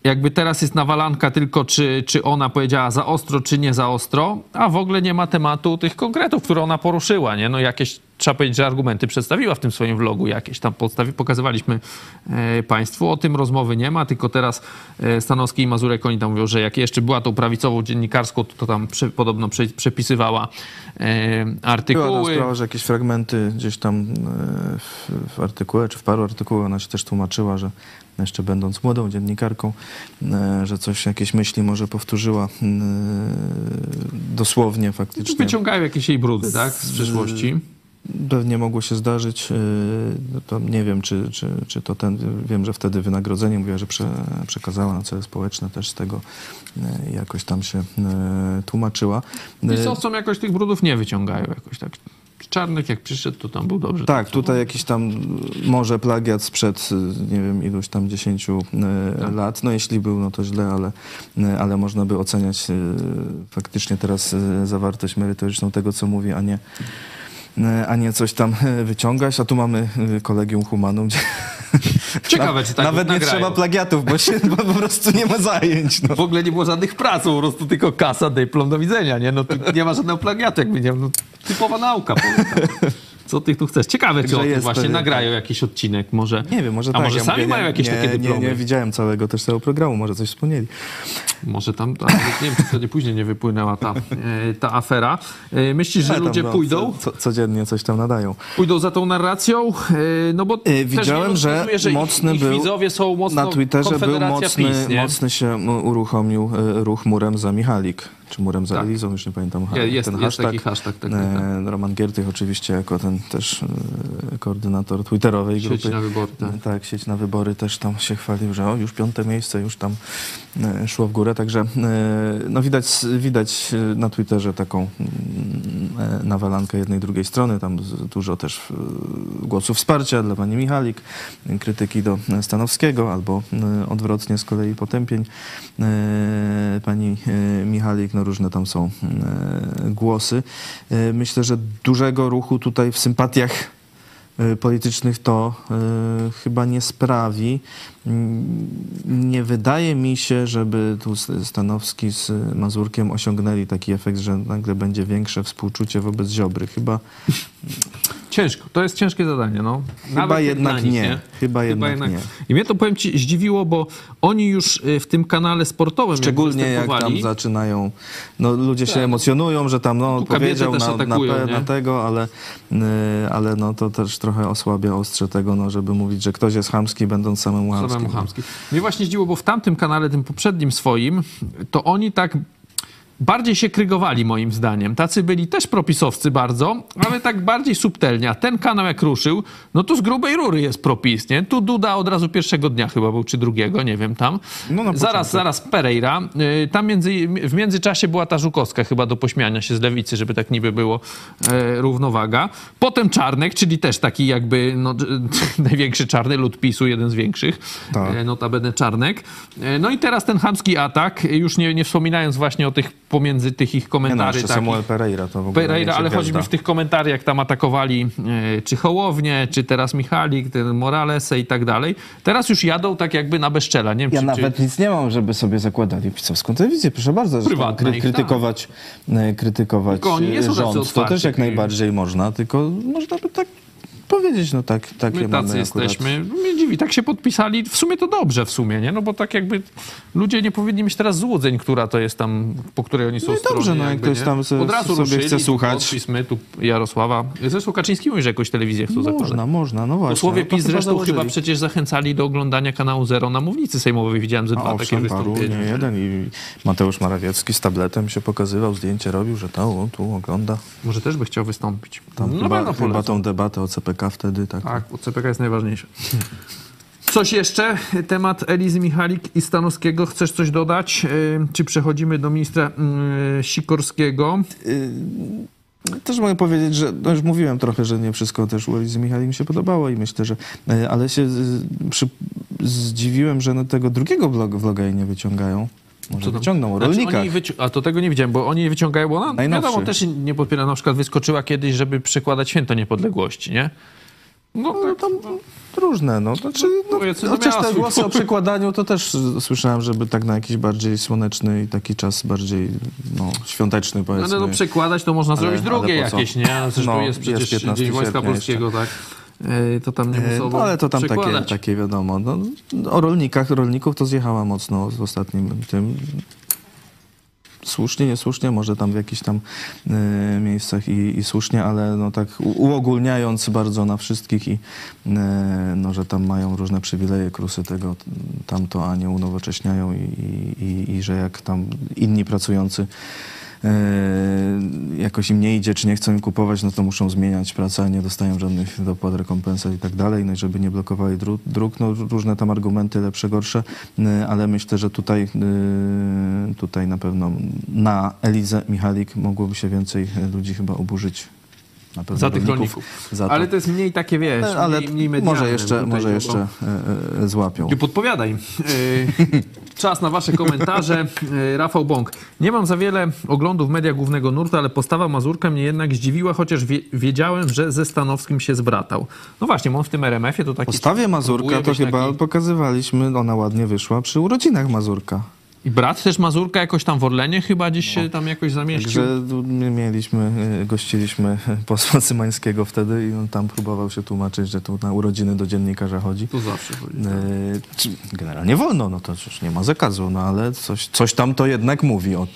jakby teraz jest nawalanka tylko, czy, czy ona powiedziała za ostro, czy nie za ostro, a w ogóle nie ma tematu tych konkretów, które ona poruszyła, nie? No jakieś, trzeba powiedzieć, że argumenty przedstawiła w tym swoim vlogu jakieś tam podstawi, pokazywaliśmy e, Państwu. O tym rozmowy nie ma, tylko teraz e, Stanowski i Mazurek, oni tam mówią, że jak jeszcze była tą prawicową dziennikarską, to, to tam podobno prze, przepisywała e, Była tam artykuły. sprawa, że jakieś fragmenty gdzieś tam w, w artykule, czy w paru artykułach ona się też tłumaczyła, że jeszcze będąc młodą dziennikarką, e, że coś, jakieś myśli może powtórzyła e, dosłownie faktycznie. Wyciągają jakieś jej brudy, tak, z przeszłości. Pewnie mogło się zdarzyć, e, no to nie wiem, czy, czy, czy to ten, wiem, że wtedy wynagrodzenie mówiła, że prze, przekazała na cele społeczne też z tego jakoś tam się tłumaczyła. E, Pisowcom jakoś tych brudów nie wyciągają jakoś tak. Czarnek jak przyszedł, to tam był dobrze. Tak, tutaj jakiś tam może plagiat sprzed, y, nie wiem, iluś tam dziesięciu y, Tak. lat. No jeśli był, no to źle, ale, y, ale można by oceniać y, faktycznie teraz y, zawartość merytoryczną tego, co mówi, a nie, y, a nie coś tam y, wyciągać. A tu mamy y, Kolegium Humanum, gdzie Ciekawe, czy tak Nawet nie nagrają. trzeba plagiatów, bo, się, bo po prostu nie ma zajęć. No. W ogóle nie było żadnych prac, po prostu tylko kasa, dyplom, do widzenia, nie? No nie ma żadnego plagiatu, jakby nie no, typowa nauka. powiem tak. Co ty tu chcesz? Ciekawe, czy Także o tym jest właśnie pewien- nagrają jakiś odcinek, może. Nie wiem, może A tak. może ja sami mówię, mają nie, jakieś nie, takie nie, dyplomy. nie widziałem całego też tego programu, może coś wspomnieli. Może tam, tam nie wiem, czy to nie później nie wypłynęła ta, e, ta afera. E, Myślisz, że tam, ludzie no, pójdą? Co, codziennie coś tam nadają. Pójdą za tą narracją? E, No bo też widziałem, że ich, mocny ich był- widzowie są mocno Na Twitterze był mocny, PiS, nie? mocny się uruchomił ruch murem za Michalik, czy murem za Tak. Elizą, już nie pamiętam ha- Je- jest- ten jest hashtag. taki hashtag, tak, tak, E, Roman Giertych oczywiście jako ten też e, koordynator twitterowej Sieć grupy. na wybory, tak. E, Tak, sieć na wybory też tam się chwalił, że o, już piąte miejsce, już tam szło w górę, także no widać, widać na Twitterze taką mm, nawalankę jednej drugiej strony, tam dużo też głosów wsparcia dla pani Michalik, krytyki do Stanowskiego, albo odwrotnie z kolei potępień e, Michalik, no różne tam są e, głosy. E, Myślę, że dużego ruchu tutaj w sympatiach politycznych to chyba nie sprawi. Mm, Nie wydaje mi się, żeby tu Stanowski z Mazurkiem osiągnęli taki efekt, że nagle będzie większe współczucie wobec Ziobry. Chyba, Ciężko, to jest ciężkie zadanie, no. chyba Nawet jednak nich, nie. Chyba jednak nie. I mnie to, powiem ci, zdziwiło, bo oni już y, w tym kanale sportowym Szczególnie jak tam zaczynają, no ludzie się Tak. emocjonują, że tam no Tu powiedział na, na, atakują, nie? na tego, ale, y, ale no to też trochę osłabia ostrze tego, no żeby mówić, że ktoś jest chamski, będąc samemu chamskim. samemu chamski. Mnie właśnie zdziwiło, bo w tamtym kanale, tym poprzednim swoim, to oni tak bardziej się krygowali moim zdaniem. Tacy byli też propisowcy bardzo, ale tak bardziej subtelnie. A ten kanał jak ruszył, no to z grubej rury jest propis, nie? Tu Duda od razu pierwszego dnia chyba był, czy drugiego, nie wiem tam. No, zaraz, zaraz Pereira. Y, Tam między, w międzyczasie była ta Żukowska chyba do pośmiania się z lewicy, żeby tak niby było e, równowaga. Potem Czarnek, czyli też taki jakby no, największy czarny lud PiSu, jeden z większych. Tak. E, Notabene Czarnek. E, No i teraz ten chamski atak, już nie, nie wspominając właśnie o tych pomiędzy tych ich Nie no, komentarzy. jeszcze takich. Samuel Pereira to w ogóle Pereira, nie ale gwiazda. chodzi mi w tych komentarzach, jak tam atakowali e, czy Hołownię, czy teraz Michalik, ten Moralesę i tak dalej. Teraz już jadą tak jakby na bezczela. Nie wiem, Ja czy, nawet nic nie mam, żeby sobie zakładali pisowską telewizję. Proszę bardzo, Prywatna ich, krytykować, e, krytykować nie e, tacy rząd, to też jak najbardziej można, tylko można by tak powiedzieć, no tak, takie My tacy mamy jesteśmy. Mnie dziwi, tak się podpisali. W sumie to dobrze w sumie, nie? No bo tak jakby ludzie nie powinni mieć teraz złudzeń, która to jest tam, po której oni są No i stronie. dobrze, no jak ktoś tam se- Od razu sobie ruszyli, chce słuchać. Podpis my, tu Jarosława. Zresztą Kaczyński mówi, że jakąś telewizję chcą Można, zakładać. można, no właśnie. Posłowie no PiS zresztą założyli. chyba przecież zachęcali do oglądania kanału Zero na mównicy sejmowej. Widziałem ze A dwa takie owszem, paru, wystąpienia. nie jeden i Mateusz Morawiecki z tabletem się pokazywał, zdjęcie robił, że to o, tu ogląda. Może też by chciał wystąpić. Tam no chyba, chyba tą debatę o CPK wtedy tak. Tak, bo CPK jest najważniejsze. Coś jeszcze? Temat Elizy Michalik i Stanowskiego. Chcesz coś dodać? Yy, Czy przechodzimy do ministra yy, Sikorskiego? Też mogę powiedzieć, że no już mówiłem trochę, że nie wszystko też u Elizy Michalik mi się podobało i myślę, że ale się przy, zdziwiłem, że no tego drugiego vlog, vloga jej nie wyciągają. Może Co wyciągną o Znaczy, rolnikach. a to tego nie widziałem, bo oni wyciągają, bo ona Najnowszy. wiadomo, też nie podpiera. Na przykład wyskoczyła kiedyś, żeby przekładać święto niepodległości, nie? No, No tak, tam różne, no. Znaczy, no, to chociaż te głosy o popyt. przekładaniu to też słyszałem, żeby tak na jakiś bardziej słoneczny i taki czas bardziej no, świąteczny no, powiedzmy. ale no, przekładać to można Ale- zrobić drugie jakieś, nie? Zresztą No, jest przecież jest 15 Dzień Wojska Polskiego, tak? To tam nie muszą No ale to tam takie, przekładać. takie wiadomo. No, o rolnikach, rolników to zjechała mocno w ostatnim tym. Słusznie, niesłusznie, może tam w jakichś tam e, miejscach i, i słusznie, ale no tak uogólniając bardzo na wszystkich i e, no, że tam mają różne przywileje, krusy tego, tamto, a nie unowocześniają i, i, i, że jak tam inni pracujący jakoś im nie idzie, czy nie chcą im kupować, no to muszą zmieniać pracę, nie dostają żadnych dopłat, rekompensat i tak dalej, no i żeby nie blokowali dróg, no różne tam argumenty, lepsze, gorsze, e, ale myślę, że tutaj, e, tutaj na pewno na Elizę Michalik mogłoby się więcej ludzi chyba oburzyć na pewno Za tych rolników za to. Ale to jest mniej takie, wiesz, ale mniej, mniej medialne. może jeszcze, Tutaj może jeszcze e, e, złapią. Nie podpowiadaj. Yy, Czas na wasze komentarze. Rafał Bąk. Nie mam za wiele oglądów media głównego nurtu, ale postawa Mazurka mnie jednak zdziwiła, chociaż wie, wiedziałem, że ze Stanowskim się zbratał. No właśnie, bo on w tym RMF-ie to taki... Postawie Mazurka to chyba taki- pokazywaliśmy, ona ładnie wyszła przy urodzinach Mazurka. I brat też Mazurka jakoś tam w Orlenie chyba gdzieś się tam jakoś zamieścił. Także my mieliśmy, e, gościliśmy posła Cymańskiego wtedy i on tam próbował się tłumaczyć, że tu na urodziny do dziennikarza chodzi. Tu zawsze chodzi. E, czy Generalnie wolno, no to już nie ma zakazu, no ale coś, coś tam to jednak mówi o,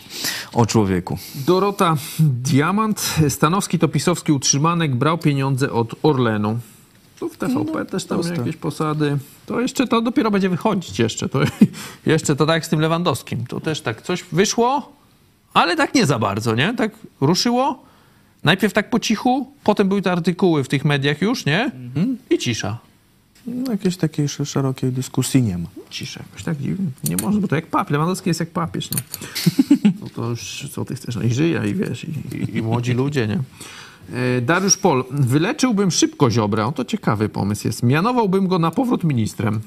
o człowieku. Dorota Diamant. Stanowski to pisowski utrzymanek, brał pieniądze od Orlenu. Tu w TVP też tam proste. jakieś posady. To jeszcze to dopiero będzie wychodzić jeszcze. To, jeszcze to tak jak z tym Lewandowskim. To też tak coś wyszło, ale tak nie za bardzo, nie? Tak ruszyło. Najpierw tak po cichu, potem były te artykuły w tych mediach już, nie? I cisza. No, jakiejś takiej sz- szerokiej dyskusji nie ma. Cisza jakoś tak dziwnie. Nie może, bo to jak papież. Lewandowski jest jak papież, no. no to już co ty chcesz? No i żyje, i wiesz, i, i, i młodzi ludzie, nie? E, Dariusz Pol. Wyleczyłbym szybko Ziobrę. O, to ciekawy pomysł jest. Mianowałbym go na powrót ministrem.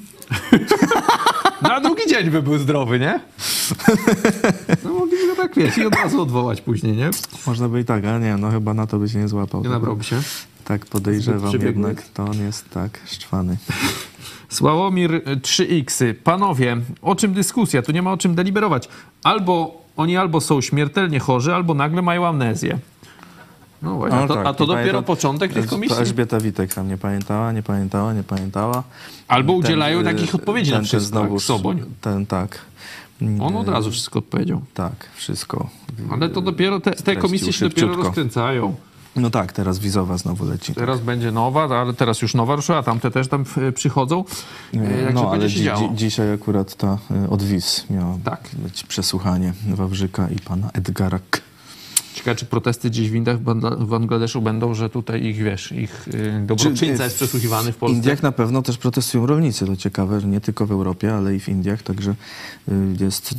na drugi dzień by był zdrowy, nie? no mogliby go tak, wiesz, i od razu odwołać później, nie? Można by i tak, ale nie, no chyba na to by się nie złapał. Nie nabrałby się. Tak podejrzewam jednak, to on jest tak szczwany. Sławomir y, 3X. Panowie, o czym dyskusja? Tu nie ma o czym deliberować. Albo oni albo są śmiertelnie chorzy, albo nagle mają amnezję. No właśnie, a No to, tak, a to dopiero pamiętam- początek tych To komisji. Elżbieta Witek tam nie pamiętała, nie pamiętała, nie pamiętała. Albo udzielają y, takich odpowiedzi na ten też wszystko, jak Soboń. Ten, tak. On od razu wszystko odpowiedział. Tak, wszystko. Ale to dopiero te, te komisje się dopiero rozkręcają. No tak, teraz wizowa znowu leci. Teraz będzie nowa, ale teraz już nowa ruszyła, tamte też tam e, przychodzą. E, Także No, ale będzie się dzi- dzisiaj akurat ta y, od wiz miała Tak. być przesłuchanie Wawrzyka i pana Edgara K. Ciekawe, czy protesty gdzieś w Indiach, w Bangla- w Bangladeszu będą, że tutaj ich, wiesz, ich y, dobroczyńca Czy- jest przesłuchiwany w W Polsce. Indiach na pewno też protestują rolnicy, to ciekawe, że nie tylko w Europie, ale i w Indiach, także y, jest, y,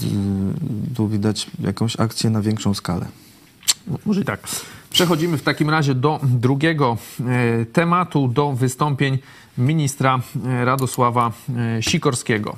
tu widać jakąś akcję na większą skalę. No, Może i tak. Przechodzimy w takim razie do drugiego e, tematu, do wystąpień ministra e, Radosława e, Sikorskiego.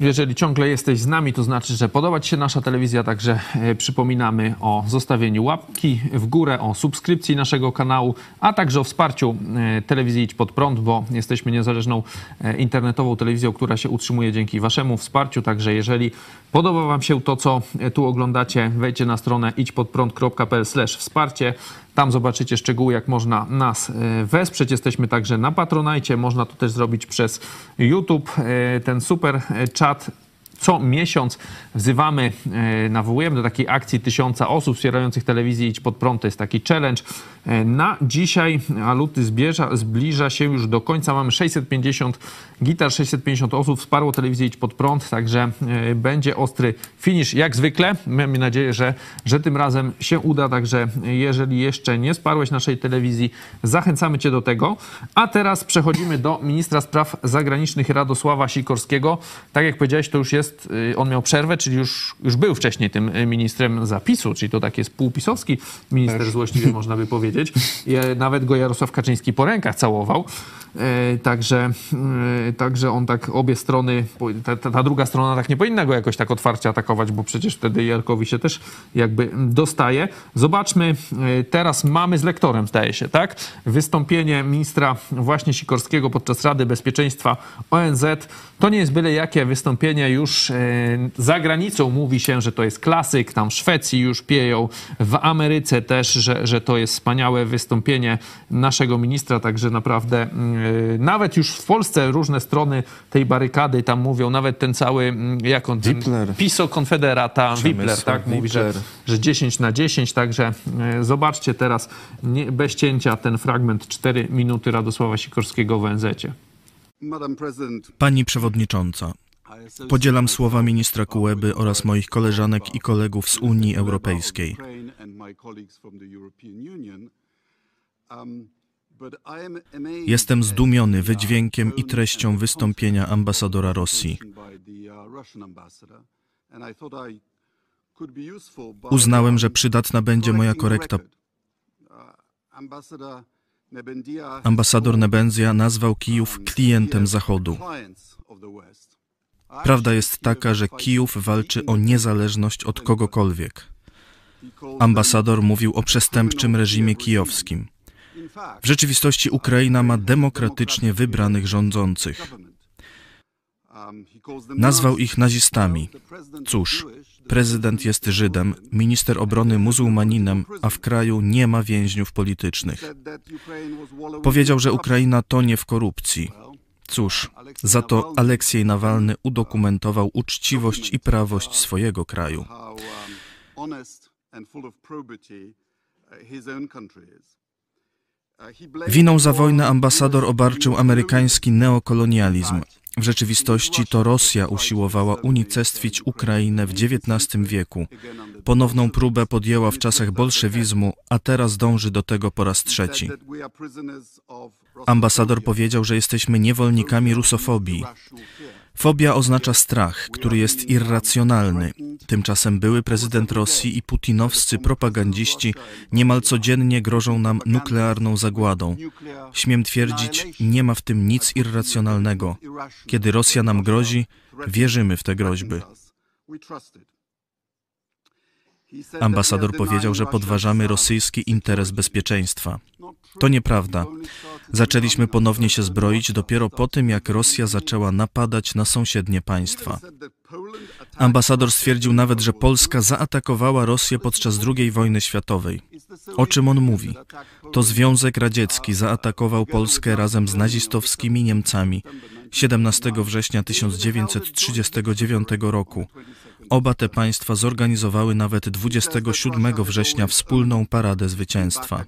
Jeżeli ciągle jesteś z nami, to znaczy, że podoba Ci się nasza telewizja, także e, przypominamy o zostawieniu łapki w górę, o subskrypcji naszego kanału, a także o wsparciu e, telewizji Idź Pod Prąd, bo jesteśmy niezależną e, internetową telewizją, która się utrzymuje dzięki Waszemu wsparciu, także jeżeli podoba Wam się to, co tu oglądacie, wejdźcie na stronę idźpodprąd.pl wsparcie, tam zobaczycie szczegóły, jak można nas e, wesprzeć. Jesteśmy także na Patronajcie. Można to też zrobić przez YouTube. E, Ten super e, czat co miesiąc wzywamy, e, nawołujemy do takiej akcji tysiąca osób wspierających telewizję Idź Pod Prąd. To jest taki challenge. E, Na dzisiaj, a luty zbierza, zbliża się już do końca. Mamy 650 gitar, 650 osób wsparło telewizję Idź Pod Prąd, także e, będzie ostry finish jak zwykle. Mamy nadzieję, że, że tym razem się uda, także jeżeli jeszcze nie wsparłeś naszej telewizji, zachęcamy Cię do tego. A teraz przechodzimy do ministra spraw zagranicznych Radosława Sikorskiego. Tak jak powiedziałeś, to już jest, y, on miał przerwę, czyli już, już był wcześniej tym y, ministrem zapisu, czyli to tak jest półpisowski minister złośliwie można by powiedzieć. I, e, Nawet go Jarosław Kaczyński po rękach całował. E, Także, e, także on tak obie strony, ta, ta, druga strona tak nie powinna go jakoś tak otwarcie atakować, bo przecież wtedy Jarkowi się też jakby dostaje. Zobaczmy, e, teraz mamy z lektorem, zdaje się, tak? Wystąpienie ministra właśnie Sikorskiego podczas Rady Bezpieczeństwa ONZ. To nie jest byle jakie wystąpienie już za granicą. Mówi się, że to jest klasyk, tam w Szwecji już pieją, w Ameryce też, że, że to jest wspaniałe wystąpienie naszego ministra, także naprawdę mm, nawet już w Polsce różne strony tej barykady tam mówią, nawet ten cały, mm, jak on, Wipler. PiSo Konfederata, Wipler, tak, mówi, że, że 10 na 10, także e, zobaczcie teraz nie, bez cięcia ten fragment 4 minuty Radosława Sikorskiego w President, Pani Przewodnicząca, podzielam słowa ministra Kułeby oraz moich koleżanek i kolegów z Unii Europejskiej. Jestem zdumiony wydźwiękiem i treścią wystąpienia ambasadora Rosji. Uznałem, że przydatna będzie moja korekta. Ambasador Nebenzia nazwał Kijów klientem Zachodu. Prawda jest taka, że Kijów walczy o niezależność od kogokolwiek. Ambasador mówił o przestępczym reżimie kijowskim. W rzeczywistości Ukraina ma demokratycznie wybranych rządzących. Nazwał ich nazistami. Cóż, prezydent jest Żydem, minister obrony muzułmaninem, a w kraju nie ma więźniów politycznych. Powiedział, że Ukraina tonie w korupcji. Cóż, za to Aleksiej Nawalny udokumentował uczciwość i prawość swojego kraju. Winą za wojnę ambasador obarczył amerykański neokolonializm. W rzeczywistości to Rosja usiłowała unicestwić Ukrainę w XIX wieku. Ponowną próbę podjęła w czasach bolszewizmu, a teraz dąży do tego po raz trzeci. Ambasador powiedział, że jesteśmy niewolnikami rusofobii. Fobia oznacza strach, który jest irracjonalny. Tymczasem były prezydent Rosji i putinowscy propagandziści niemal codziennie grożą nam nuklearną zagładą. Śmiem twierdzić, nie ma w tym nic irracjonalnego. Kiedy Rosja nam grozi, wierzymy w te groźby. Ambasador powiedział, że podważamy rosyjski interes bezpieczeństwa. To nieprawda. Zaczęliśmy ponownie się zbroić dopiero po tym, jak Rosja zaczęła napadać na sąsiednie państwa. Ambasador stwierdził nawet, że Polska zaatakowała Rosję podczas II wojny światowej. O czym on mówi? To Związek Radziecki zaatakował Polskę razem z nazistowskimi Niemcami 17 września 1939 roku. Oba te państwa zorganizowały nawet 27 września wspólną paradę zwycięstwa.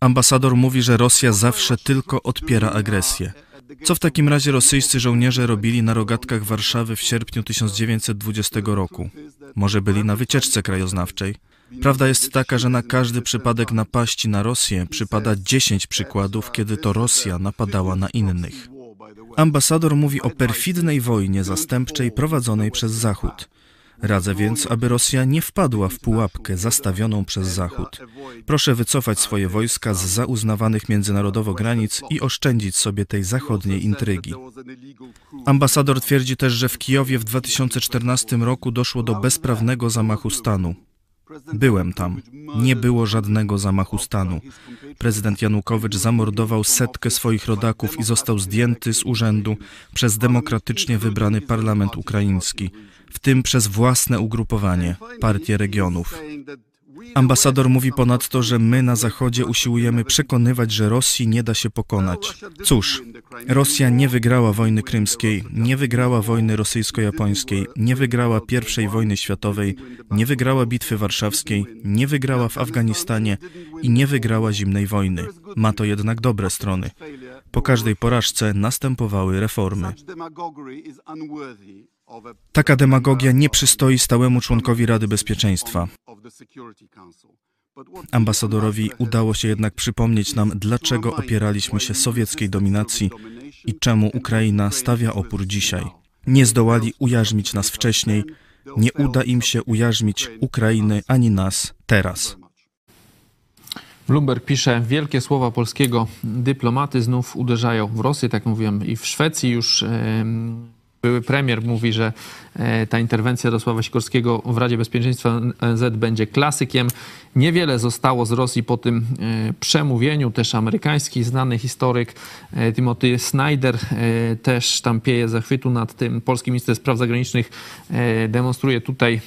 Ambasador mówi, że Rosja zawsze tylko odpiera agresję. Co w takim razie rosyjscy żołnierze robili na rogatkach Warszawy w sierpniu 1920 roku? Może byli na wycieczce krajoznawczej? Prawda jest taka, że na każdy przypadek napaści na Rosję przypada 10 przykładów, kiedy to Rosja napadała na innych. Ambasador mówi o perfidnej wojnie zastępczej prowadzonej przez Zachód. Radzę więc, aby Rosja nie wpadła w pułapkę zastawioną przez Zachód. Proszę wycofać swoje wojska z zauznawanych międzynarodowo granic i oszczędzić sobie tej zachodniej intrygi. Ambasador twierdzi też, że w Kijowie w 2014 roku doszło do bezprawnego zamachu stanu. Byłem tam. Nie było żadnego zamachu stanu. Prezydent Janukowycz zamordował setkę swoich rodaków i został zdjęty z urzędu przez demokratycznie wybrany parlament ukraiński w tym przez własne ugrupowanie, Partię Regionów. Ambasador mówi ponadto, że my na Zachodzie usiłujemy przekonywać, że Rosji nie da się pokonać. Cóż, Rosja nie wygrała wojny krymskiej, nie wygrała wojny rosyjsko-japońskiej, nie wygrała I wojny światowej, nie wygrała bitwy warszawskiej, nie wygrała w Afganistanie i nie wygrała zimnej wojny. Ma to jednak dobre strony. Po każdej porażce następowały reformy. Taka demagogia nie przystoi stałemu członkowi Rady Bezpieczeństwa. Ambasadorowi udało się jednak przypomnieć nam, dlaczego opieraliśmy się sowieckiej dominacji i czemu Ukraina stawia opór dzisiaj. Nie zdołali ujarzmić nas wcześniej, nie uda im się ujarzmić Ukrainy ani nas teraz. Bloomberg pisze, wielkie słowa polskiego dyplomaty znów uderzają w Rosję, tak mówiłem, i w Szwecji już... Yy były premier mówi, że e, ta interwencja Jarosława Sikorskiego w Radzie Bezpieczeństwa ONZ będzie klasykiem. Niewiele zostało z Rosji po tym e, przemówieniu. Też amerykański znany historyk e, Timothy Snyder też tam pieje zachwytu nad tym. Polski minister spraw zagranicznych demonstruje tutaj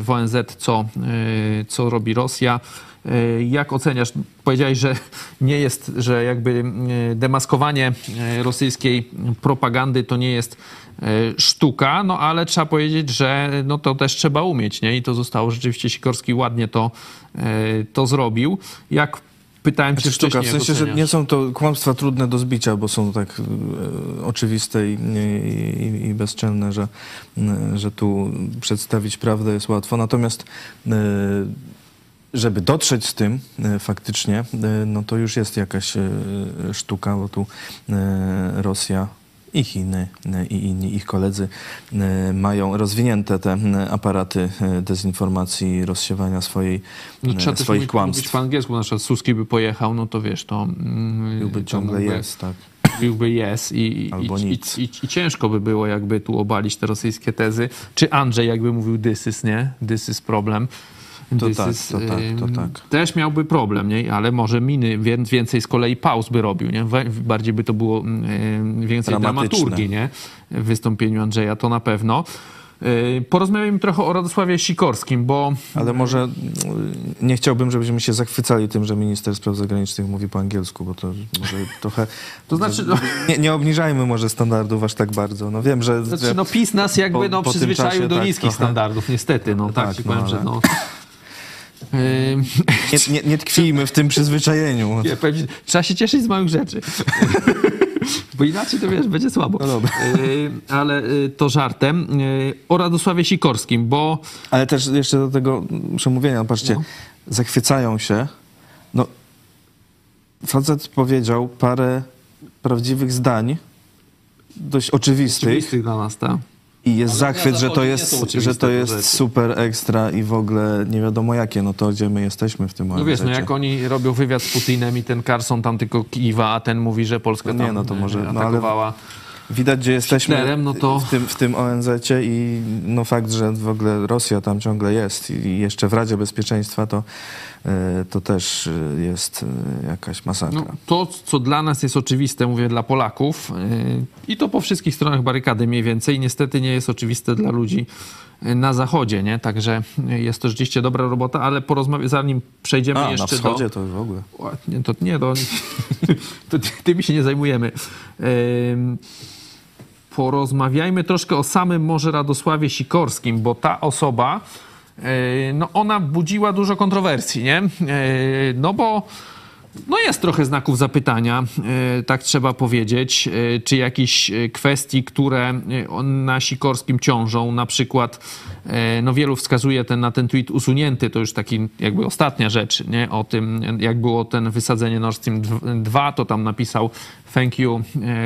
w ONZ, co, co robi Rosja. Jak oceniasz? Powiedziałeś, że nie jest, że jakby demaskowanie rosyjskiej propagandy to nie jest sztuka, no ale trzeba powiedzieć, że no to też trzeba umieć, nie? I to zostało rzeczywiście Sikorski ładnie to, e, to zrobił. Jak pytałem cię znaczy, sztuka, w sensie, że nie są to kłamstwa trudne do zbicia, bo są tak e, oczywiste i, i, i bezczelne, że, że tu przedstawić prawdę jest łatwo. Natomiast żeby dotrzeć z tym faktycznie, no to już jest jakaś sztuka, bo tu Rosja i Chiny e, i inni ich koledzy e, mają rozwinięte te e, aparaty dezinformacji, rozsiewania swojej, No, trzeba też swoich mówić, mówić kłamstw. po angielsku, na przykład Suski by pojechał, no to wiesz, to... mm, Byłby ciągle jest, tak. Byłby jest i, i, i, i ciężko by było jakby tu obalić te rosyjskie tezy. Czy Andrzej jakby mówił this is, nie? This is problem. To tak, is, to tak, to tak. Też miałby problem, nie? Ale może miny, wie- więcej z kolei pauz by robił, nie? Bardziej by to było ym, więcej dramaturgii, nie? W wystąpieniu Andrzeja, to na pewno. Yy, Porozmawiajmy trochę o Radosławie Sikorskim, bo Ale może mm, nie chciałbym, żebyśmy się zachwycali tym, że minister spraw zagranicznych mówi po angielsku, bo to może trochę... To znaczy, no- Nie, nie obniżajmy może standardów aż tak bardzo. No wiem, że... Znaczy, że no PiS nas jakby po- no, przyzwyczaił do tak niskich trochę- standardów, niestety. No, tak, Tak, ci no, powiem, że ale- no... Nie, nie, nie tkwijmy w tym przyzwyczajeniu. Nie, powiem trzeba się cieszyć z małych rzeczy. Bo inaczej to wiesz, będzie słabo. No ale y, to żartem. Y, o Radosławie Sikorskim, bo Ale też jeszcze do tego przemówienia, patrzcie, No. zachwycają się. No, facet powiedział parę prawdziwych zdań, dość oczywistych, oczywistych dla nas, tak? I jest zachwyt, że to jest, że to jest rzeczy. super ekstra i w ogóle nie wiadomo jakie, no to gdzie my jesteśmy w tym No momencie. wiesz, no jak oni robią wywiad z Putinem i ten Carson tam tylko kiwa, a ten mówi, że Polska No nie, tam no to może- y, no ale- atakowała. Widać, gdzie jesteśmy Hitlerem, no to- w tym, w tym ONZ-cie i no fakt, że w ogóle Rosja tam ciągle jest i jeszcze w Radzie Bezpieczeństwa, to, e, to też e, jest e, jakaś masakra. No, to, co dla nas jest oczywiste, mówię dla Polaków, i to po wszystkich stronach barykady mniej więcej, niestety nie jest oczywiste dla ludzi na zachodzie, nie? Także jest to rzeczywiście dobra robota, ale porozmawiamy, zanim przejdziemy A, na jeszcze wschodzie do... to w ogóle. O, Nie, to nie, to, to ty- tymi się nie zajmujemy. Porozmawiajmy troszkę o samym może Radosławie Sikorskim, bo ta osoba, no ona budziła dużo kontrowersji, nie? Yy, no bo no jest trochę znaków zapytania, yy, tak trzeba powiedzieć, czy jakieś yy, kwestii, które na Sikorskim ciążą, na przykład, no wielu wskazuje ten, na ten tweet usunięty, to już taki jakby ostatnia rzecz, nie? O tym, jak było ten wysadzenie Nord Stream 2, to tam napisał thank you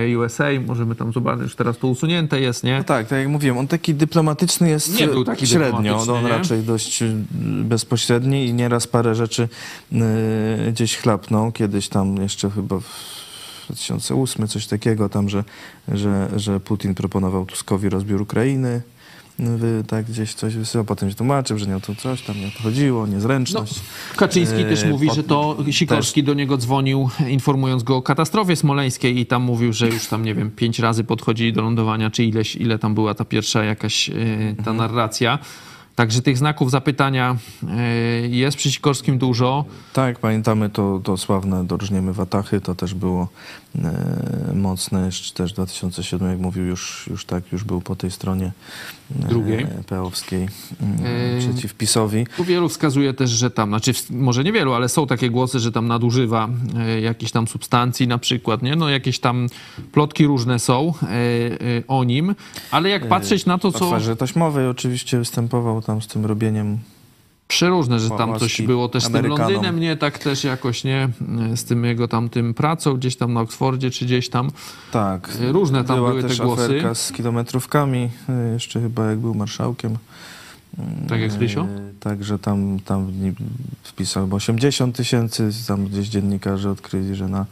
yy, USA, możemy tam zobaczyć, że teraz to usunięte jest, nie? No tak, tak jak mówiłem, on taki dyplomatyczny jest Nie był taki średnio, dyplomatyczny, on raczej dość y, bezpośredni i nieraz parę rzeczy y, gdzieś chlapnął. Kiedyś tam jeszcze chyba w 2008 coś takiego tam, że, że, że Putin proponował Tuskowi rozbiór Ukrainy. Wy, tak gdzieś coś wysyłał, potem się tłumaczył, że nie o to coś, tam nie o to chodziło, niezręczność. Kaczyński też E, mówi, po- że to Sikorski do niego dzwonił, informując go o katastrofie smoleńskiej i tam mówił, że już tam, nie wiem, pięć razy podchodzili do lądowania, czy ileś, ile tam była ta pierwsza jakaś e, ta Mhm. narracja. Także tych znaków zapytania e, jest przy Sikorskim dużo. Tak, pamiętamy to, to sławne Dorżniemy Watachy, to też było mocne, jeszcze też 2007, jak mówił, już, już tak, już był po tej stronie e, Drugiej. peowskiej E, e, przeciw PiSowi. Tu wielu wskazuje też, że tam, znaczy w- może niewielu, ale są takie głosy, że tam nadużywa e, jakichś tam substancji na przykład, nie? No jakieś tam plotki różne są e, e, o nim, ale jak patrzeć na to, W co... aferze taśmowej oczywiście występował tam z tym robieniem Przeróżne, że tam coś było też z tym Amerykanom. Londynem, nie? Tak też jakoś, nie? Z tym jego tam tym pracą gdzieś tam na Oksfordzie, czy gdzieś tam. Tak. Różne tam Była były te głosy. z kilometrówkami, e, jeszcze chyba jak był marszałkiem. Tak jak z Rysio? E, Także tam, tam ni- wpisał chyba 80 tysięcy, tam gdzieś dziennikarze odkryli, że na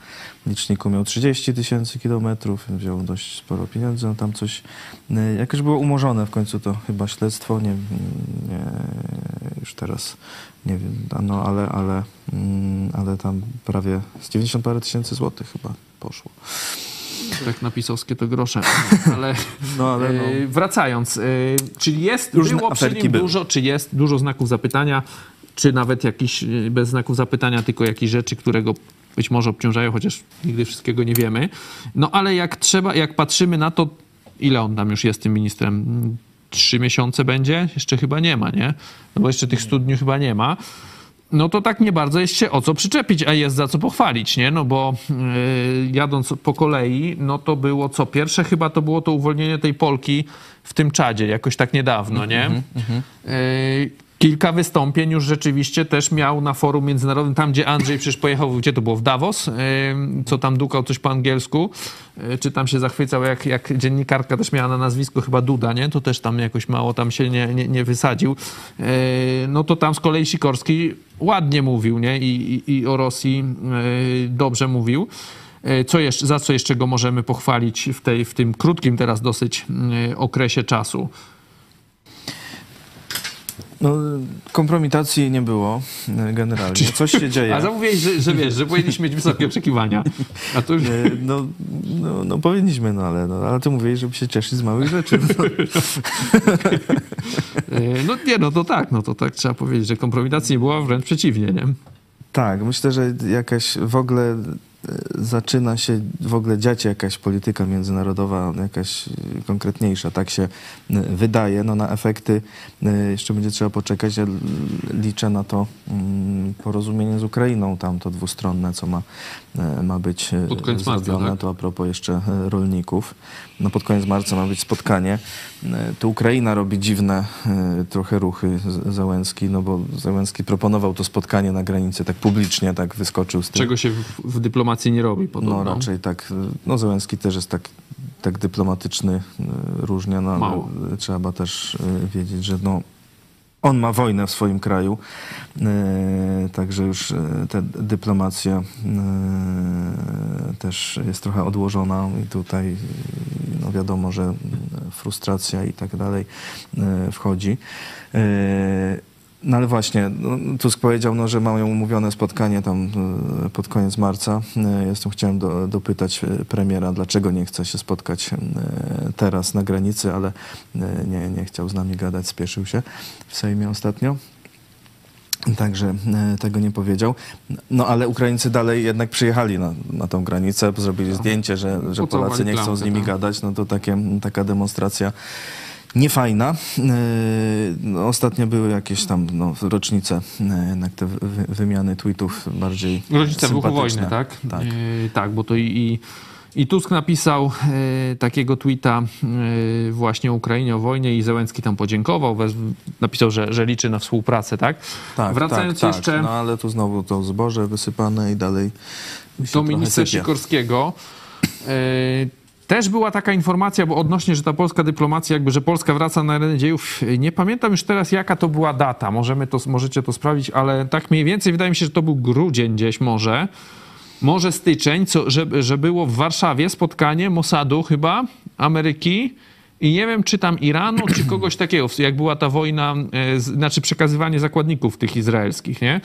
liczniku miał 30 tysięcy kilometrów, wziął dość sporo pieniędzy, no tam coś, e, jakoś było umorzone w końcu to chyba śledztwo, nie, nie już teraz nie wiem, no ale, ale, mm, ale tam prawie z 90 parę tysięcy złotych chyba poszło. Tak napisowskie to grosze. Ale, No ale no. e, wracając, e, czyli jest, Różne było przy nim były. dużo, czy jest dużo znaków zapytania, czy nawet jakiś, e, bez znaków zapytania, tylko jakieś rzeczy, które go być może obciążają, chociaż nigdy wszystkiego nie wiemy. No ale jak trzeba, jak patrzymy na to, ile on tam już jest tym ministrem? Trzy miesiące będzie? Jeszcze chyba nie ma, nie? No bo jeszcze tych studniów chyba nie ma. No to tak nie bardzo jest się o co przyczepić, a jest za co pochwalić, nie? No bo yy, jadąc po kolei, no to było co? Pierwsze chyba to było to uwolnienie tej Polki w tym czadzie, jakoś tak niedawno, nie? Yy, Kilka wystąpień już rzeczywiście też miał na forum międzynarodowym, tam gdzie Andrzej przecież pojechał, gdzie to było, w Davos, co tam dukał coś po angielsku, yy, czy tam się zachwycał, jak, jak dziennikarka też miała na nazwisko chyba Duda, nie? To też tam jakoś mało tam się nie, nie, nie wysadził. Yy, no to tam z kolei Sikorski ładnie mówił, nie? I, i, i o Rosji yy, dobrze mówił. Co jeszcze, za co jeszcze go możemy pochwalić w, tej, w tym krótkim teraz dosyć okresie czasu? No, kompromitacji nie było e, generalnie. Coś się dzieje. A zamówiłeś, że, że wiesz, że powinniśmy mieć wysokie oczekiwania. A to już... E, No, no, no powinniśmy, no ale, no, ale ty mówiłeś, żeby się cieszyć z małych rzeczy. No. E, No nie, no to tak, no to tak trzeba powiedzieć, że kompromitacji nie było, wręcz przeciwnie, nie? Tak, myślę, że jakaś w ogóle zaczyna się w ogóle dziać jakaś polityka międzynarodowa, jakaś e, konkretniejsza, tak się e, wydaje. No na efekty e, jeszcze będzie trzeba poczekać. Ja liczę na to mm, porozumienie z Ukrainą, tam to dwustronne, co ma, e, ma być e, Pod koniec marca, zrobione. tak? To a propos jeszcze e, rolników. No pod koniec marca ma być spotkanie. E, Tu Ukraina robi dziwne e, trochę ruchy, Załęski, no bo Załęski proponował to spotkanie na granicy tak publicznie, tak wyskoczył z tym. Czego się w, w dyplomacji nie robi podobno. No raczej tak, no Załęski też jest tak, tak dyplomatyczny różnie, no Mało. trzeba też wiedzieć, że no on ma wojnę w swoim kraju, y, także już y, ta dyplomacja y, też jest trochę odłożona i tutaj no wiadomo, że frustracja i tak dalej wchodzi. No ale właśnie, no, Tusk powiedział, no, że mają umówione spotkanie tam e, pod koniec marca. E, Jestem chciałem do, dopytać e, premiera, dlaczego nie chce się spotkać teraz na granicy, ale nie, nie chciał z nami gadać, spieszył się w Sejmie ostatnio. Także tego nie powiedział. No ale Ukraińcy dalej jednak przyjechali na, na tą granicę, zrobili zdjęcie, że, że Polacy nie chcą z nimi tak. gadać. No to takie, taka demonstracja niefajna. E, No, ostatnio były jakieś tam no, rocznice, e, jednak te wy, wymiany tweetów bardziej Rodzice wybuchu wojny, tak? Tak. E, tak, bo to i, i, i Tusk napisał takiego tweeta właśnie o Ukrainie, o wojnie i Zełenski tam podziękował, wez, napisał, że, że liczy na współpracę, tak? Tak, Wracając tak, jeszcze Tak. No ale tu znowu to zboże wysypane i dalej do ministra. Sikorskiego. E, też była taka informacja, bo odnośnie, że ta polska dyplomacja, jakby, że Polska wraca na arenę dziejów. Nie pamiętam już teraz, jaka to była data. Możemy to, możecie to sprawdzić, ale tak mniej więcej wydaje mi się, że to był grudzień gdzieś może. Może styczeń, co, że, że było w Warszawie spotkanie Mossadu chyba, Ameryki i nie wiem, czy tam Iranu, czy kogoś takiego, jak była ta wojna, e, znaczy przekazywanie zakładników tych izraelskich, nie?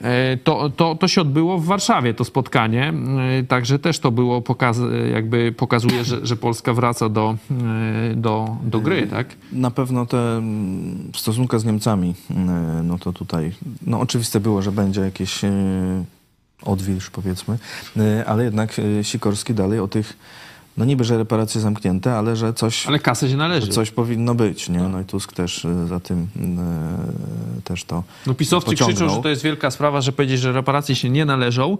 E, To, to, to się odbyło w Warszawie, to spotkanie, e, także też to było, pokaz, jakby pokazuje, że, że Polska wraca do, e, do, do gry, tak? Na pewno te mm, stosunka z Niemcami, no to tutaj, no oczywiste było, że będzie jakieś odwilż powiedzmy, ale jednak Sikorski dalej o tych, no niby, że reparacje zamknięte, ale że coś, Ale kasę się należy. coś powinno być, nie? No i Tusk też e, za tym e, też to No pisowcy pociągnął. krzyczą, że to jest wielka sprawa, że powiedzieć, że reparacje się nie należą,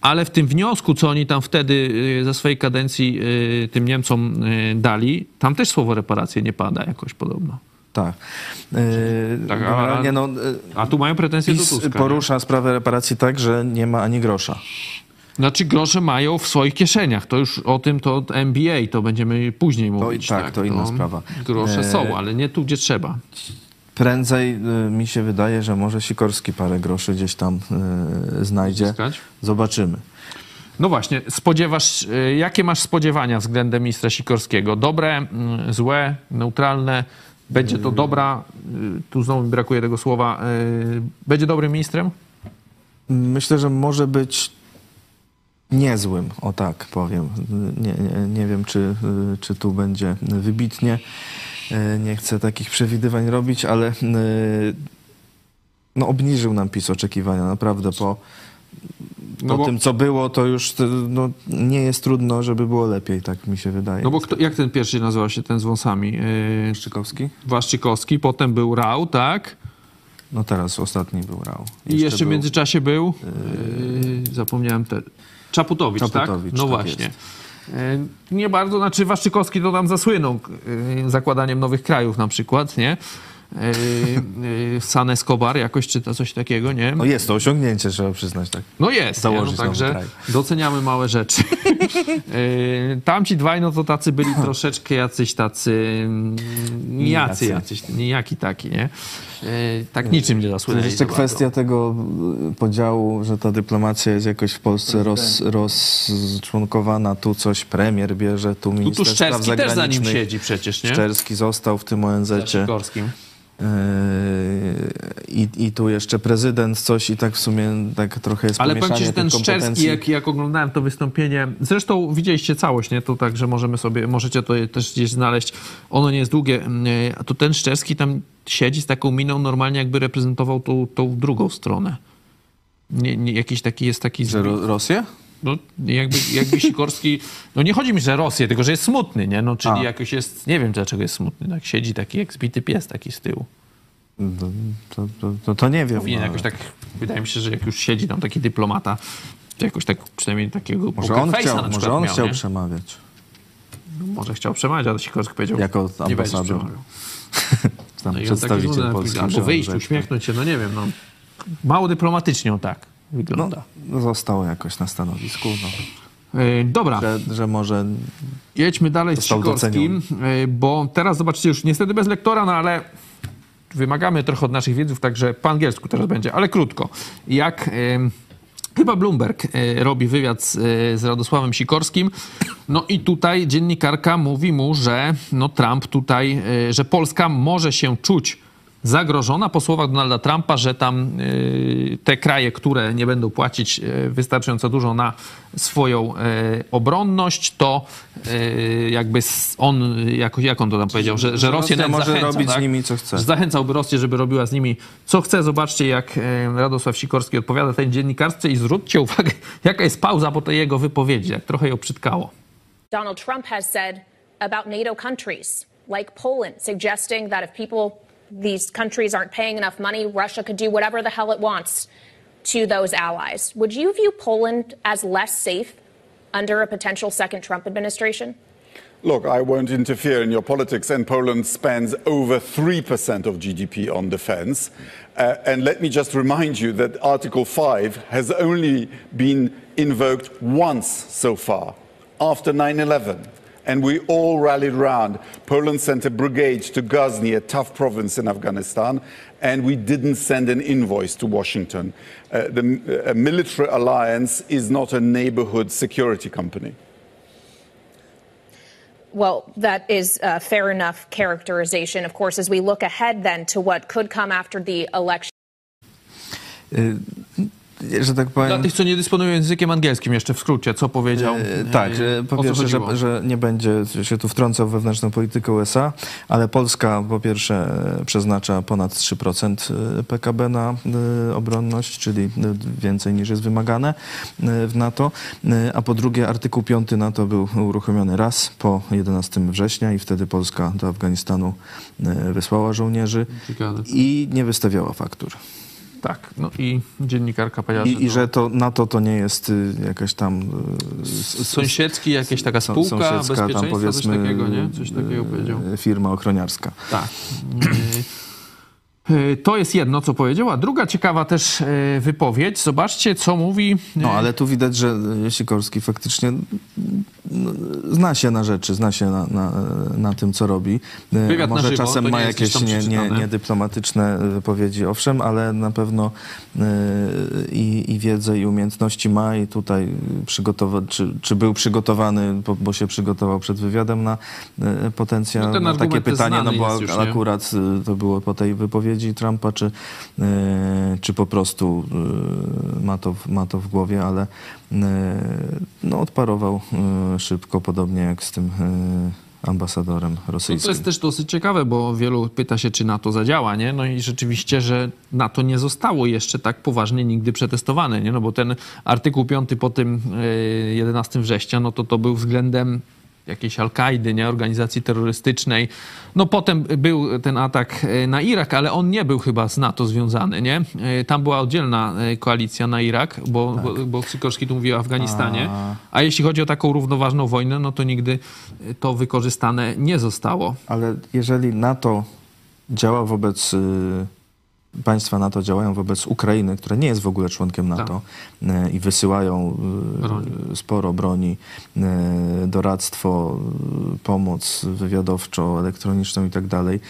ale w tym wniosku, co oni tam wtedy y, ze swojej kadencji y, tym Niemcom y, dali, tam też słowo reparacje nie pada jakoś podobno. Tak. Tak, a- no, A tu mają pretensje do PiS Tuska. nie? porusza sprawę reparacji tak, że nie ma ani grosza. Znaczy grosze mają w swoich kieszeniach. To już o tym to MBA, to będziemy później mówić. tak, to inna sprawa. Grosze E, są, ale nie tu, gdzie trzeba. Prędzej y, mi się wydaje, że może Sikorski parę groszy gdzieś tam y, znajdzie. Zobaczymy. No właśnie, spodziewasz, jakie masz spodziewania względem ministra Sikorskiego? Dobre, złe, neutralne? Będzie to dobra, tu znowu mi brakuje tego słowa, będzie dobrym ministrem? Myślę, że może być niezłym, o tak powiem. Nie, nie, nie wiem, czy, czy tu będzie wybitnie. Nie chcę takich przewidywań robić, ale no, obniżył nam PiS oczekiwania. Naprawdę po, po No bo, tym, co było, to już no, nie jest trudno, żeby było lepiej, tak mi się wydaje. no bo kto, jak ten pierwszy nazywał się, ten z wąsami? Y, Szczykowski? Waszczykowski, potem był Rał, tak? No teraz ostatni był Rał. I jeszcze w międzyczasie był, yy, zapomniałem te, Czaputowicz, Czaputowicz, tak? No tak właśnie. jest. Yy, Nie bardzo, znaczy Waszczykowski to tam zasłynął yy, zakładaniem nowych krajów na przykład, nie? yy, San Escobar jakoś, czy to coś takiego, nie? No jest to osiągnięcie, trzeba przyznać, tak. No jest, no, Założyć nowy także doceniamy małe rzeczy. Tamci dwaj, no to tacy byli troszeczkę jacyś tacy mm, Nijacy. jacyś, nijaki taki, nie? Yy, Tak niczym nie To zasłynęli. jest jeszcze za kwestia tego podziału, że ta dyplomacja jest jakoś w Polsce roz, rozczłonkowana. Tu coś premier bierze, tu Tu, tu minister spraw Szczerski też za nim zagranicznych. siedzi przecież, nie? Szczerski został w tym ONZ-cie. Sikorskim. Yy, I, I tu jeszcze prezydent coś i tak w sumie tak trochę jest Ale powiem ci, że ten Szczerski, jak, jak oglądałem to wystąpienie, zresztą widzieliście całość, nie? To tak, że możemy sobie, możecie to też gdzieś znaleźć. Ono nie jest długie, yy, a to ten Szczerski tam siedzi z taką miną normalnie, jakby reprezentował tą, tą drugą stronę. Nie, nie, jakiś taki jest taki... Że Ro- Rosję? No, jakby, jakby Sikorski, no nie chodzi mi, że Rosję, tylko że jest smutny, nie? No, czyli A. jakoś jest, nie wiem dlaczego jest smutny, tak siedzi taki jak zbity pies taki z tyłu. To, to, to, to, to nie wiem. Powinien ale jakoś tak, wydaje mi się, że jak już siedzi tam taki dyplomata, to jakoś tak przynajmniej takiego Może on chciał, na może on miał, chciał nie? przemawiać. No, może chciał przemawiać, ale Sikorski powiedział, Jako ambasador. Tam No przedstawiciel Polski. albo wyjść, uśmiechnąć się, no nie wiem, no. Mało dyplomatycznie on tak No, wygląda. został jakoś na stanowisku. No. Yy, dobra. Że, że może Jedźmy dalej z Sikorskim, y, bo teraz zobaczcie już niestety bez lektora, no ale wymagamy trochę od naszych widzów, także po angielsku teraz będzie, ale krótko. Jak y, chyba Bloomberg robi wywiad z, z Radosławem Sikorskim, no i tutaj dziennikarka mówi mu, że no Trump tutaj, że Polska może się czuć zagrożona po słowach Donalda Trumpa, że tam y, te kraje, które nie będą płacić y, wystarczająco dużo na swoją y, obronność, to jakby on, jak, jak on to tam powiedział, że, że Rosję Rosja może zachęca, robić z tak? nimi, co chce. Zachęcałby Rosję, żeby robiła z nimi co chce. Zobaczcie, jak Radosław Sikorski odpowiada tej dziennikarce i zwróćcie uwagę, jaka jest pauza po tej jego wypowiedzi, jak trochę ją przytkało. Donald Trump has said about NATO countries like Poland, suggesting that if people, these countries aren't paying enough money, Russia could do whatever the hell it wants to those allies. Would you view Poland as less safe under a potential second Trump administration? Look, I won't interfere in your politics, and Poland spends over 3% of GDP on defense. Uh, and let me just remind you that Article 5 has only been invoked once so far, after 9 11. And we all rallied round. Poland sent a brigade to Ghazni, a tough province in Afghanistan, and we didn't send an invoice to Washington. Uh, the uh, military alliance is not a neighborhood security company. Well, that is a fair enough characterization. Of course, as we look ahead then to what could come after the election. y, że tak powiem... Dla tych, co nie dysponują językiem angielskim, jeszcze w skrócie, co powiedział? E, Tak, że po pierwsze, że, że nie będzie się tu wtrącał w wewnętrzną politykę USA, ale Polska po pierwsze przeznacza ponad 3% PKB na e, obronność, czyli więcej niż jest wymagane w NATO, a po drugie artykuł 5 NATO był uruchomiony raz po 11 września i wtedy Polska do Afganistanu wysłała żołnierzy i nie wystawiała faktur. Tak, no i dziennikarka powiedziała, I, i to że to NATO to nie jest y, jakaś tam... y, sąsiedzki, jakaś taka spółka bezpieczeństwa, tam powiedzmy, coś takiego, nie? Coś takiego y, powiedział. Firma ochroniarska. Tak. To jest jedno, co powiedział. A druga ciekawa też wypowiedź. Zobaczcie, co mówi. No, ale tu widać, że Sikorski faktycznie no, zna się na rzeczy, zna się na, na, na tym, co robi. E, Wywiad na Może żywo, czasem ma jakieś tam nie, nie, niedyplomatyczne wypowiedzi, owszem, ale na pewno e, i, i wiedzę, i umiejętności ma i tutaj przygotowa- czy, czy był przygotowany, bo, bo się przygotował przed wywiadem na e, potencjał, No na takie pytanie, no bo już, akurat e, to było po tej wypowiedzi Trumpa, czy, e, czy po prostu e, ma to, w- ma to w głowie, ale e, no, odparował e, szybko, podobnie jak z tym e, ambasadorem No to rosyjskim. jest też dosyć ciekawe, bo wielu pyta się, czy NATO zadziała, nie? No i rzeczywiście, że NATO nie zostało jeszcze tak poważnie nigdy przetestowane, nie? No bo ten artykuł 5 po tym y, 11 września, no to to był względem jakiejś Al-Kaidy, nie? Organizacji terrorystycznej. No potem był ten atak y, na Irak, ale on nie był chyba z NATO związany, nie? Y, Tam była oddzielna y, koalicja na Irak, bo, bo, bo Sikorski tu mówił o Afganistanie. A jeśli chodzi o taką równoważną wojnę, no to nigdy to wykorzystane nie zostało. Ale jeżeli NATO działa wobec y, państwa NATO działają wobec Ukrainy, która nie jest w ogóle członkiem NATO y, i wysyłają y, Broni. sporo broni, y, doradztwo, pomoc wywiadowczą, elektroniczną i tak dalej,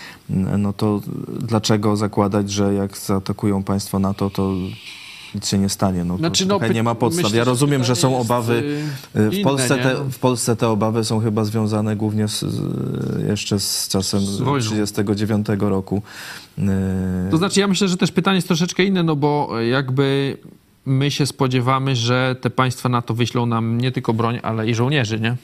no to dlaczego zakładać, że jak zaatakują państwo NATO, to nic się nie stanie? No, Znaczy, no, nie ma podstaw. myślę, ja rozumiem, że są obawy. y, y, W inne, Polsce, te, w Polsce te obawy są chyba związane głównie z, jeszcze z czasem Z wojną. 1939 roku. Y, To znaczy, ja myślę, że też pytanie jest troszeczkę inne, no bo jakby my się spodziewamy, że te państwa NATO wyślą nam nie tylko broń, ale i żołnierzy, nie?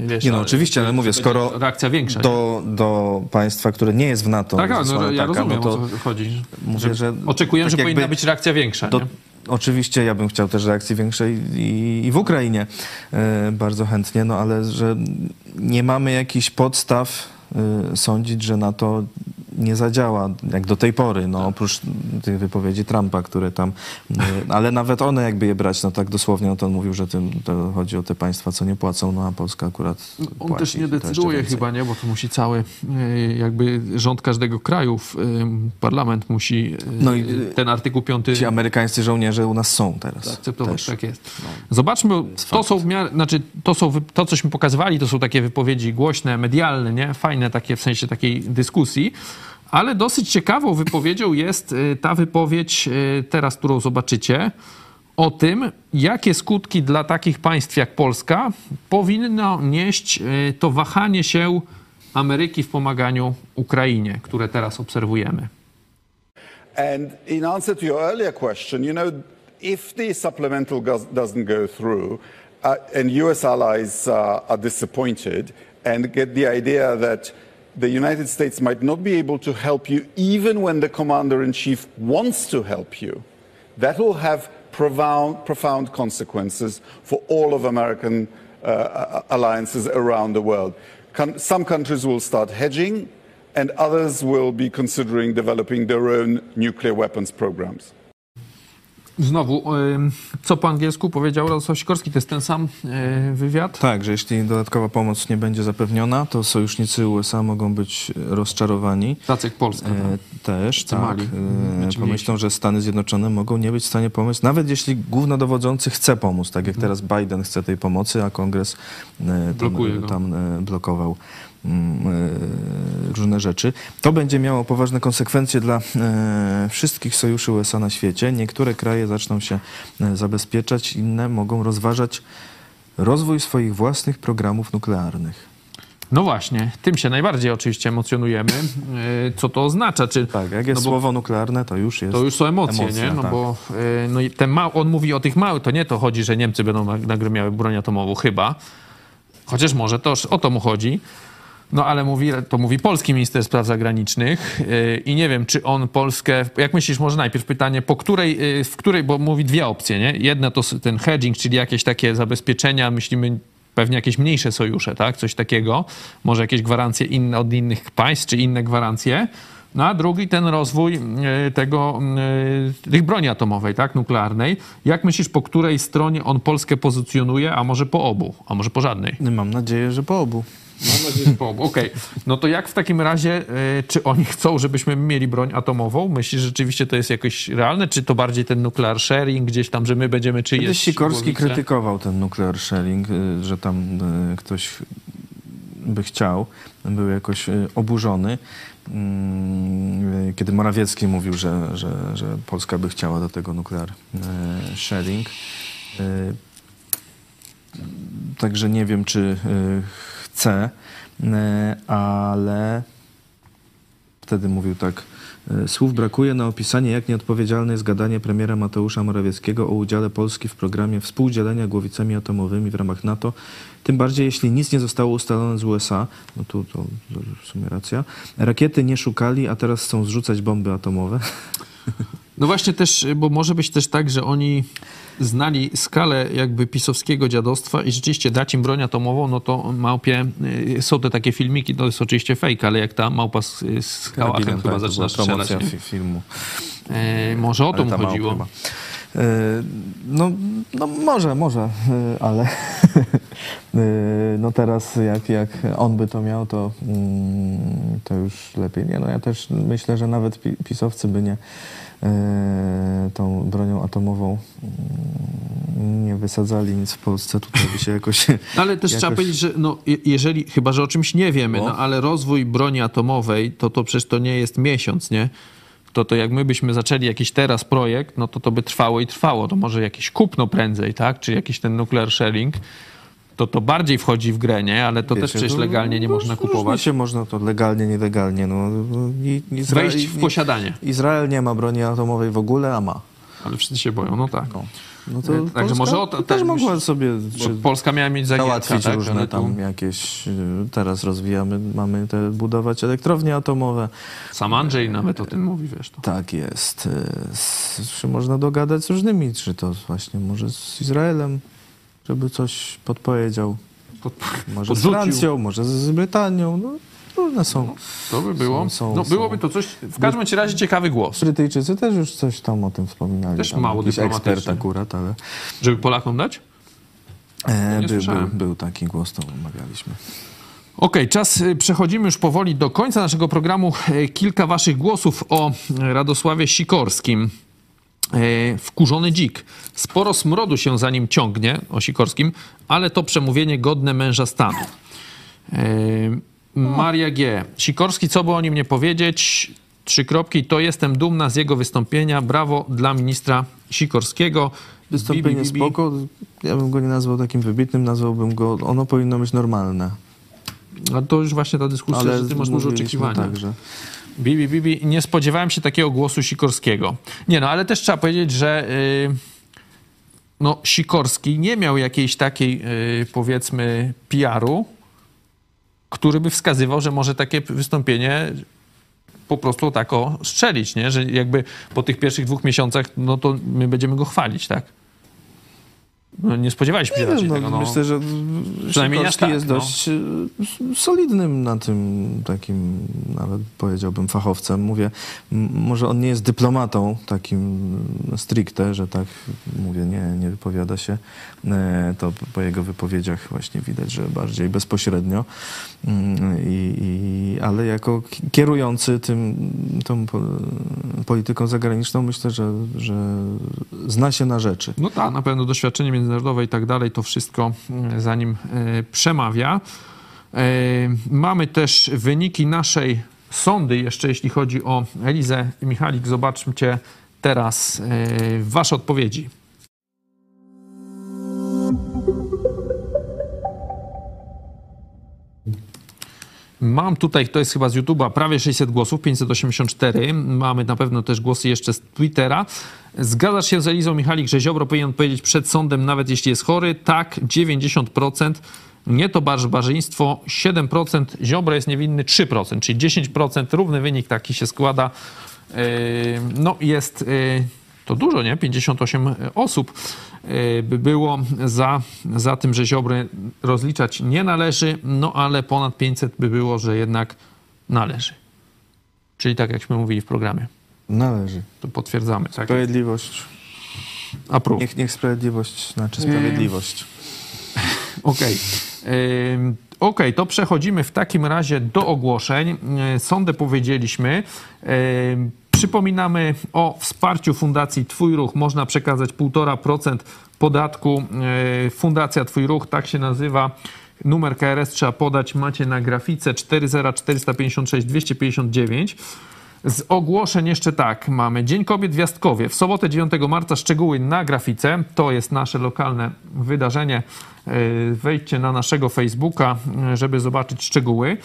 Yy, Wiesz, Nie no, oczywiście, ale mówię, skoro Reakcja większa. nie? do, do państwa, które nie jest w NATO, Tak, no, ja taka, rozumiem, no o to co chodzi. mówię, że Oczekujemy, tak że powinna być reakcja większa, do, nie? Oczywiście ja bym chciał też reakcji większej i, i w Ukrainie e, bardzo chętnie, no ale że nie mamy jakichś podstaw e, sądzić, że NATO nie zadziała jak do tej pory, no oprócz tych wypowiedzi Trumpa, które tam, e, ale nawet one jakby je brać, no tak dosłownie, no to on mówił, że tym, to chodzi o te państwa, co nie płacą, no a Polska akurat On płaci też nie decyduje chyba, nie? Bo to musi cały y, jakby rząd każdego kraju, y, parlament musi No i, ten artykuł 5 Ci amerykańscy żołnierze u nas są teraz. akceptować. też. Tak jest. Zobaczmy, to są w miarę, znaczy to, są, to, cośmy pokazywali, to są takie wypowiedzi głośne, medialne, nie? Fajne takie w sensie takiej dyskusji. Ale dosyć ciekawą wypowiedzią jest y, ta wypowiedź y, teraz, którą zobaczycie, o tym, jakie skutki dla takich państw jak Polska powinno nieść y, to wahanie się Ameryki w pomaganiu Ukrainie, które teraz obserwujemy. And in answer to your earlier question, you know, if the supplemental doesn't go through uh, and US allies uh, are disappointed and get the idea that the United States might not be able to help you even when the commander in chief wants to help you, that will have profound, profound consequences for all of American uh, alliances around the world. Some countries will start hedging, and others will be considering developing their own nuclear weapons programs. Znowu, co po angielsku powiedział Radosław Sikorski, to jest ten sam y, wywiad? Tak, że jeśli dodatkowa pomoc nie będzie zapewniona, to sojusznicy USA mogą być rozczarowani. Tacy jak Polska. E, tak? też, tak. mali. E, Znaczy pomyślą, że Stany Zjednoczone mogą nie być w stanie pomóc, nawet jeśli głównodowodzący chce pomóc, tak jak teraz Biden chce tej pomocy, a kongres e, tam, tam e, blokował e, różne rzeczy. To będzie miało poważne konsekwencje dla e, wszystkich sojuszy USA na świecie. Niektóre kraje zaczną się e, zabezpieczać, inne mogą rozważać rozwój swoich własnych programów nuklearnych. No właśnie, tym się najbardziej oczywiście emocjonujemy. Co to oznacza? Czy, Tak, jak jest no bo słowo nuklearne, to już jest To już są emocje, emocja, nie? No tak. bo no i ten ma, on mówi o tych małych, to nie to chodzi, że Niemcy będą nag- nagle miały broń atomową, chyba. Chociaż może to o to mu chodzi. No ale mówi, to mówi polski minister spraw zagranicznych yy, i nie wiem, czy on Polskę, jak myślisz, może najpierw pytanie, po której, yy, w której, bo mówi dwie opcje, nie? Jedna to ten hedging, czyli jakieś takie zabezpieczenia, myślimy pewnie jakieś mniejsze sojusze, tak? Coś takiego, może jakieś gwarancje inne od innych państw, czy inne gwarancje. No a drugi ten rozwój yy, tego, tych broni atomowej, tak? Nuklearnej. Jak myślisz, po której stronie on Polskę pozycjonuje, a może po obu, a może po żadnej? Mam nadzieję, że po obu. Mam nadzieję, że po obu. Okej. No to jak w takim razie, y, czy oni chcą, żebyśmy mieli broń atomową? Myślisz, że rzeczywiście to jest jakoś realne, czy to bardziej ten nuclear sharing gdzieś tam, że my będziemy czyjeś Kiedyś Sikorski głowice? krytykował ten nuclear sharing, y, że tam y, ktoś by chciał, był jakoś oburzony, Mm, kiedy Morawiecki mówił, że, że, że Polska by chciała do tego nuclear y, sharing. Także nie wiem, czy chce, y, ale wtedy mówił tak. y, Słów brakuje na opisanie, jak nieodpowiedzialne jest gadanie premiera Mateusza Morawieckiego o udziale Polski w programie współdzielenia głowicami atomowymi w ramach NATO. Tym bardziej, jeśli nic nie zostało ustalone z USA, no tu to, to w sumie racja. Rakiety nie szukali, a teraz chcą zrzucać bomby atomowe. No właśnie też, bo może być też tak, że oni znali skalę jakby pisowskiego dziadostwa i rzeczywiście dać im broń atomową, no to małpie, y, są te takie filmiki, to jest oczywiście fake, ale jak ta małpa z, z kałachem Karabinem, chyba tak, zaczyna strzelać. filmu. E, może o to mu małpa chodziło. E, No, no może, może, e, ale no teraz jak, jak on by to miał, to, mm, to już lepiej. Nie, no ja też myślę, że nawet pisowcy by nie e, tą bronią atomową mm, nie wysadzali nic w Polsce, tutaj by się jakoś... Ale też jakoś... trzeba powiedzieć, że no, jeżeli, chyba, że o czymś nie wiemy, no ale rozwój broni atomowej, to to przecież to nie jest miesiąc, nie? to, to jak my byśmy zaczęli jakiś teraz projekt, no to to by trwało i trwało. To może jakieś kupno prędzej, tak? Czy jakiś ten nuclear sharing, to to bardziej wchodzi w grę, nie? Ale to Wiecie, też przecież no, legalnie nie no, można kupować. się można to legalnie, nielegalnie. No, Izrael, Wejść w posiadanie. Izrael nie ma broni atomowej w ogóle, a ma. Ale wszyscy się boją, no tak. No. No to Także Polska może o to, też mogła sobie Polska miała mieć załatwić tak? różne tam jakieś, y, teraz rozwijamy, mamy te budować elektrownie atomowe. Sam Andrzej nawet o tym mówi, wiesz. To. Tak jest. Czy y, można dogadać z różnymi, czy to właśnie może z Izraelem, żeby coś podpowiedział. Pod, może podrzucił. z Francją, może z Brytanią. No, Różne są. No, to by było. Są, są, no, byłoby to coś, w każdym razie ciekawy głos. Brytyjczycy też już coś tam o tym wspominali. Też tam mało jakiś ekspert akurat, ale... Żeby Polakom dać? E, by, był, był taki głos, to omawialiśmy. Okej, okay, czas, y, przechodzimy już powoli do końca naszego programu. E, kilka waszych głosów o Radosławie Sikorskim. E, wkurzony dzik. Sporo smrodu się za nim ciągnie, o Sikorskim, ale to przemówienie godne męża stanu. Maria G. Sikorski, co by o nim nie powiedzieć? Trzy kropki. To jestem dumna z jego wystąpienia. Brawo dla ministra Sikorskiego. Wystąpienie Bibi, Bibi. spoko. Ja bym go nie nazwał takim wybitnym, nazwałbym go... Ono powinno być normalne. A to już właśnie ta dyskusja, Ale że ty masz duże oczekiwania. Tak, że... Bibi, Bibi, nie spodziewałem się takiego głosu Sikorskiego. Nie no, ale też trzeba powiedzieć, że yy, no, Sikorski nie miał jakiejś takiej, yy, powiedzmy, PR-u, który by wskazywał, że może takie wystąpienie po prostu tak o strzelić, nie? że jakby po tych pierwszych dwóch miesiącach, no to my będziemy go chwalić, tak? No, nie spodziewaliśmy się nie raczej no, tego. No, myślę, że przynajmniej tak, jest no. dość e, solidnym na tym takim, nawet powiedziałbym, fachowcem. Mówię, może on nie jest dyplomatą takim stricte, że tak mówię, nie, nie wypowiada się. E, to po jego wypowiedziach właśnie widać, że bardziej bezpośrednio. Mm, I, i, ale jako kierujący tym, tą polityką zagraniczną myślę, że, że zna się na rzeczy. No tak, na pewno doświadczenie międzynarodowe i tak dalej, to wszystko mm, za nim e, przemawia. E, mamy też wyniki naszej sądy, jeszcze jeśli chodzi o Elizę Michalik. Zobaczcie teraz wasze odpowiedzi. Mam tutaj, to jest chyba z YouTube'a, prawie 600 głosów, 584. Mamy na pewno też głosy jeszcze z Twittera. Zgadzasz się z Elizą Michalik, że Ziobro powinien powiedzieć przed sądem, nawet jeśli jest chory? Tak, 90%. Nie to barbarzyństwo, 7%. Ziobro jest niewinny, 3%, czyli 10%. Równy wynik taki się składa. Yy, no jest yy, to dużo, nie? 58 osób y, by było za, za tym, że Ziobry rozliczać nie należy, no ale ponad 500 by było, że jednak należy. Czyli tak, jakśmy mówili w programie. Należy. To potwierdzamy. Tak? Sprawiedliwość. Niech, niech sprawiedliwość znaczy sprawiedliwość. Okej. Okay. Okej, okay, to przechodzimy w takim razie do ogłoszeń. Sądę powiedzieliśmy. Przypominamy o wsparciu Fundacji Twój Ruch. Można przekazać 1,5% podatku. E, Fundacja Twój Ruch, tak się nazywa. Numer KRS trzeba podać. Macie na grafice 40456 259. Z ogłoszeń jeszcze tak, mamy Dzień Kobiet w. W sobotę 9 marca szczegóły na grafice. To jest nasze lokalne wydarzenie. E, wejdźcie na naszego Facebooka, e, żeby zobaczyć szczegóły.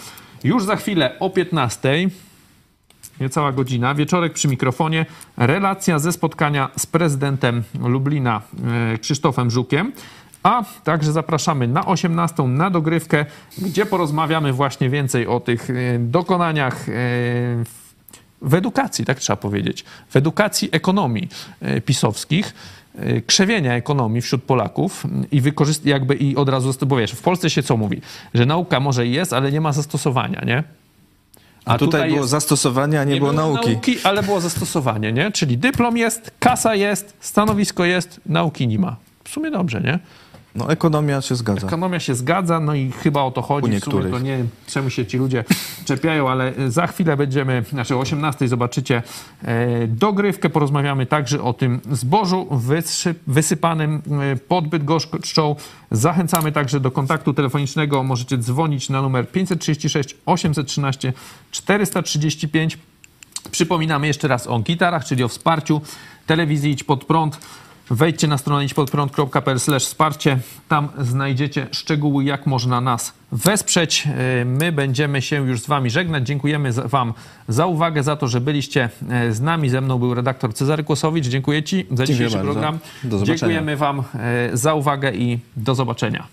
Już za chwilę o 15 niecała godzina. Wieczorek przy mikrofonie. Relacja ze spotkania z prezydentem Lublina e, Krzysztofem Żukiem. A także zapraszamy na 18 na dogrywkę, gdzie porozmawiamy właśnie więcej o tych e, dokonaniach e, w edukacji, tak trzeba powiedzieć, w edukacji ekonomii pisowskich krzewienia ekonomii wśród Polaków i wykorzystać jakby i od razu, bo wiesz, w Polsce się co mówi? Że nauka może jest, ale nie ma zastosowania, nie? A, tutaj, tutaj, było jest, zastosowanie, a nie, nie było, było nauki. nauki. Ale było zastosowanie, nie? Czyli dyplom jest, kasa jest, stanowisko jest, nauki nie ma. W sumie dobrze, nie? No ekonomia się zgadza. Ekonomia się zgadza, no i chyba o to chodzi. U niektórych. to nie czemu się ci ludzie czepiają, ale za chwilę będziemy, znaczy o 18 zobaczycie e, dogrywkę, porozmawiamy także o tym zbożu wysy, wysypanym e, pod Bydgoszczą. Zachęcamy także do kontaktu telefonicznego. Możecie dzwonić na numer 536 813 435. Przypominamy jeszcze raz o gitarach, czyli o wsparciu telewizji Idź Pod Prąd. Wejdźcie na stronę idźpodprąd.pl wsparcie. Tam znajdziecie szczegóły, jak można nas wesprzeć. E, My będziemy się już z wami żegnać. Dziękujemy wam za uwagę, za to, że byliście e, z nami. Ze mną był redaktor Cezary Kłosowicz. Dziękuję ci za Dziękuję dzisiejszy bardzo. program. Dziękujemy wam e, za uwagę i do zobaczenia.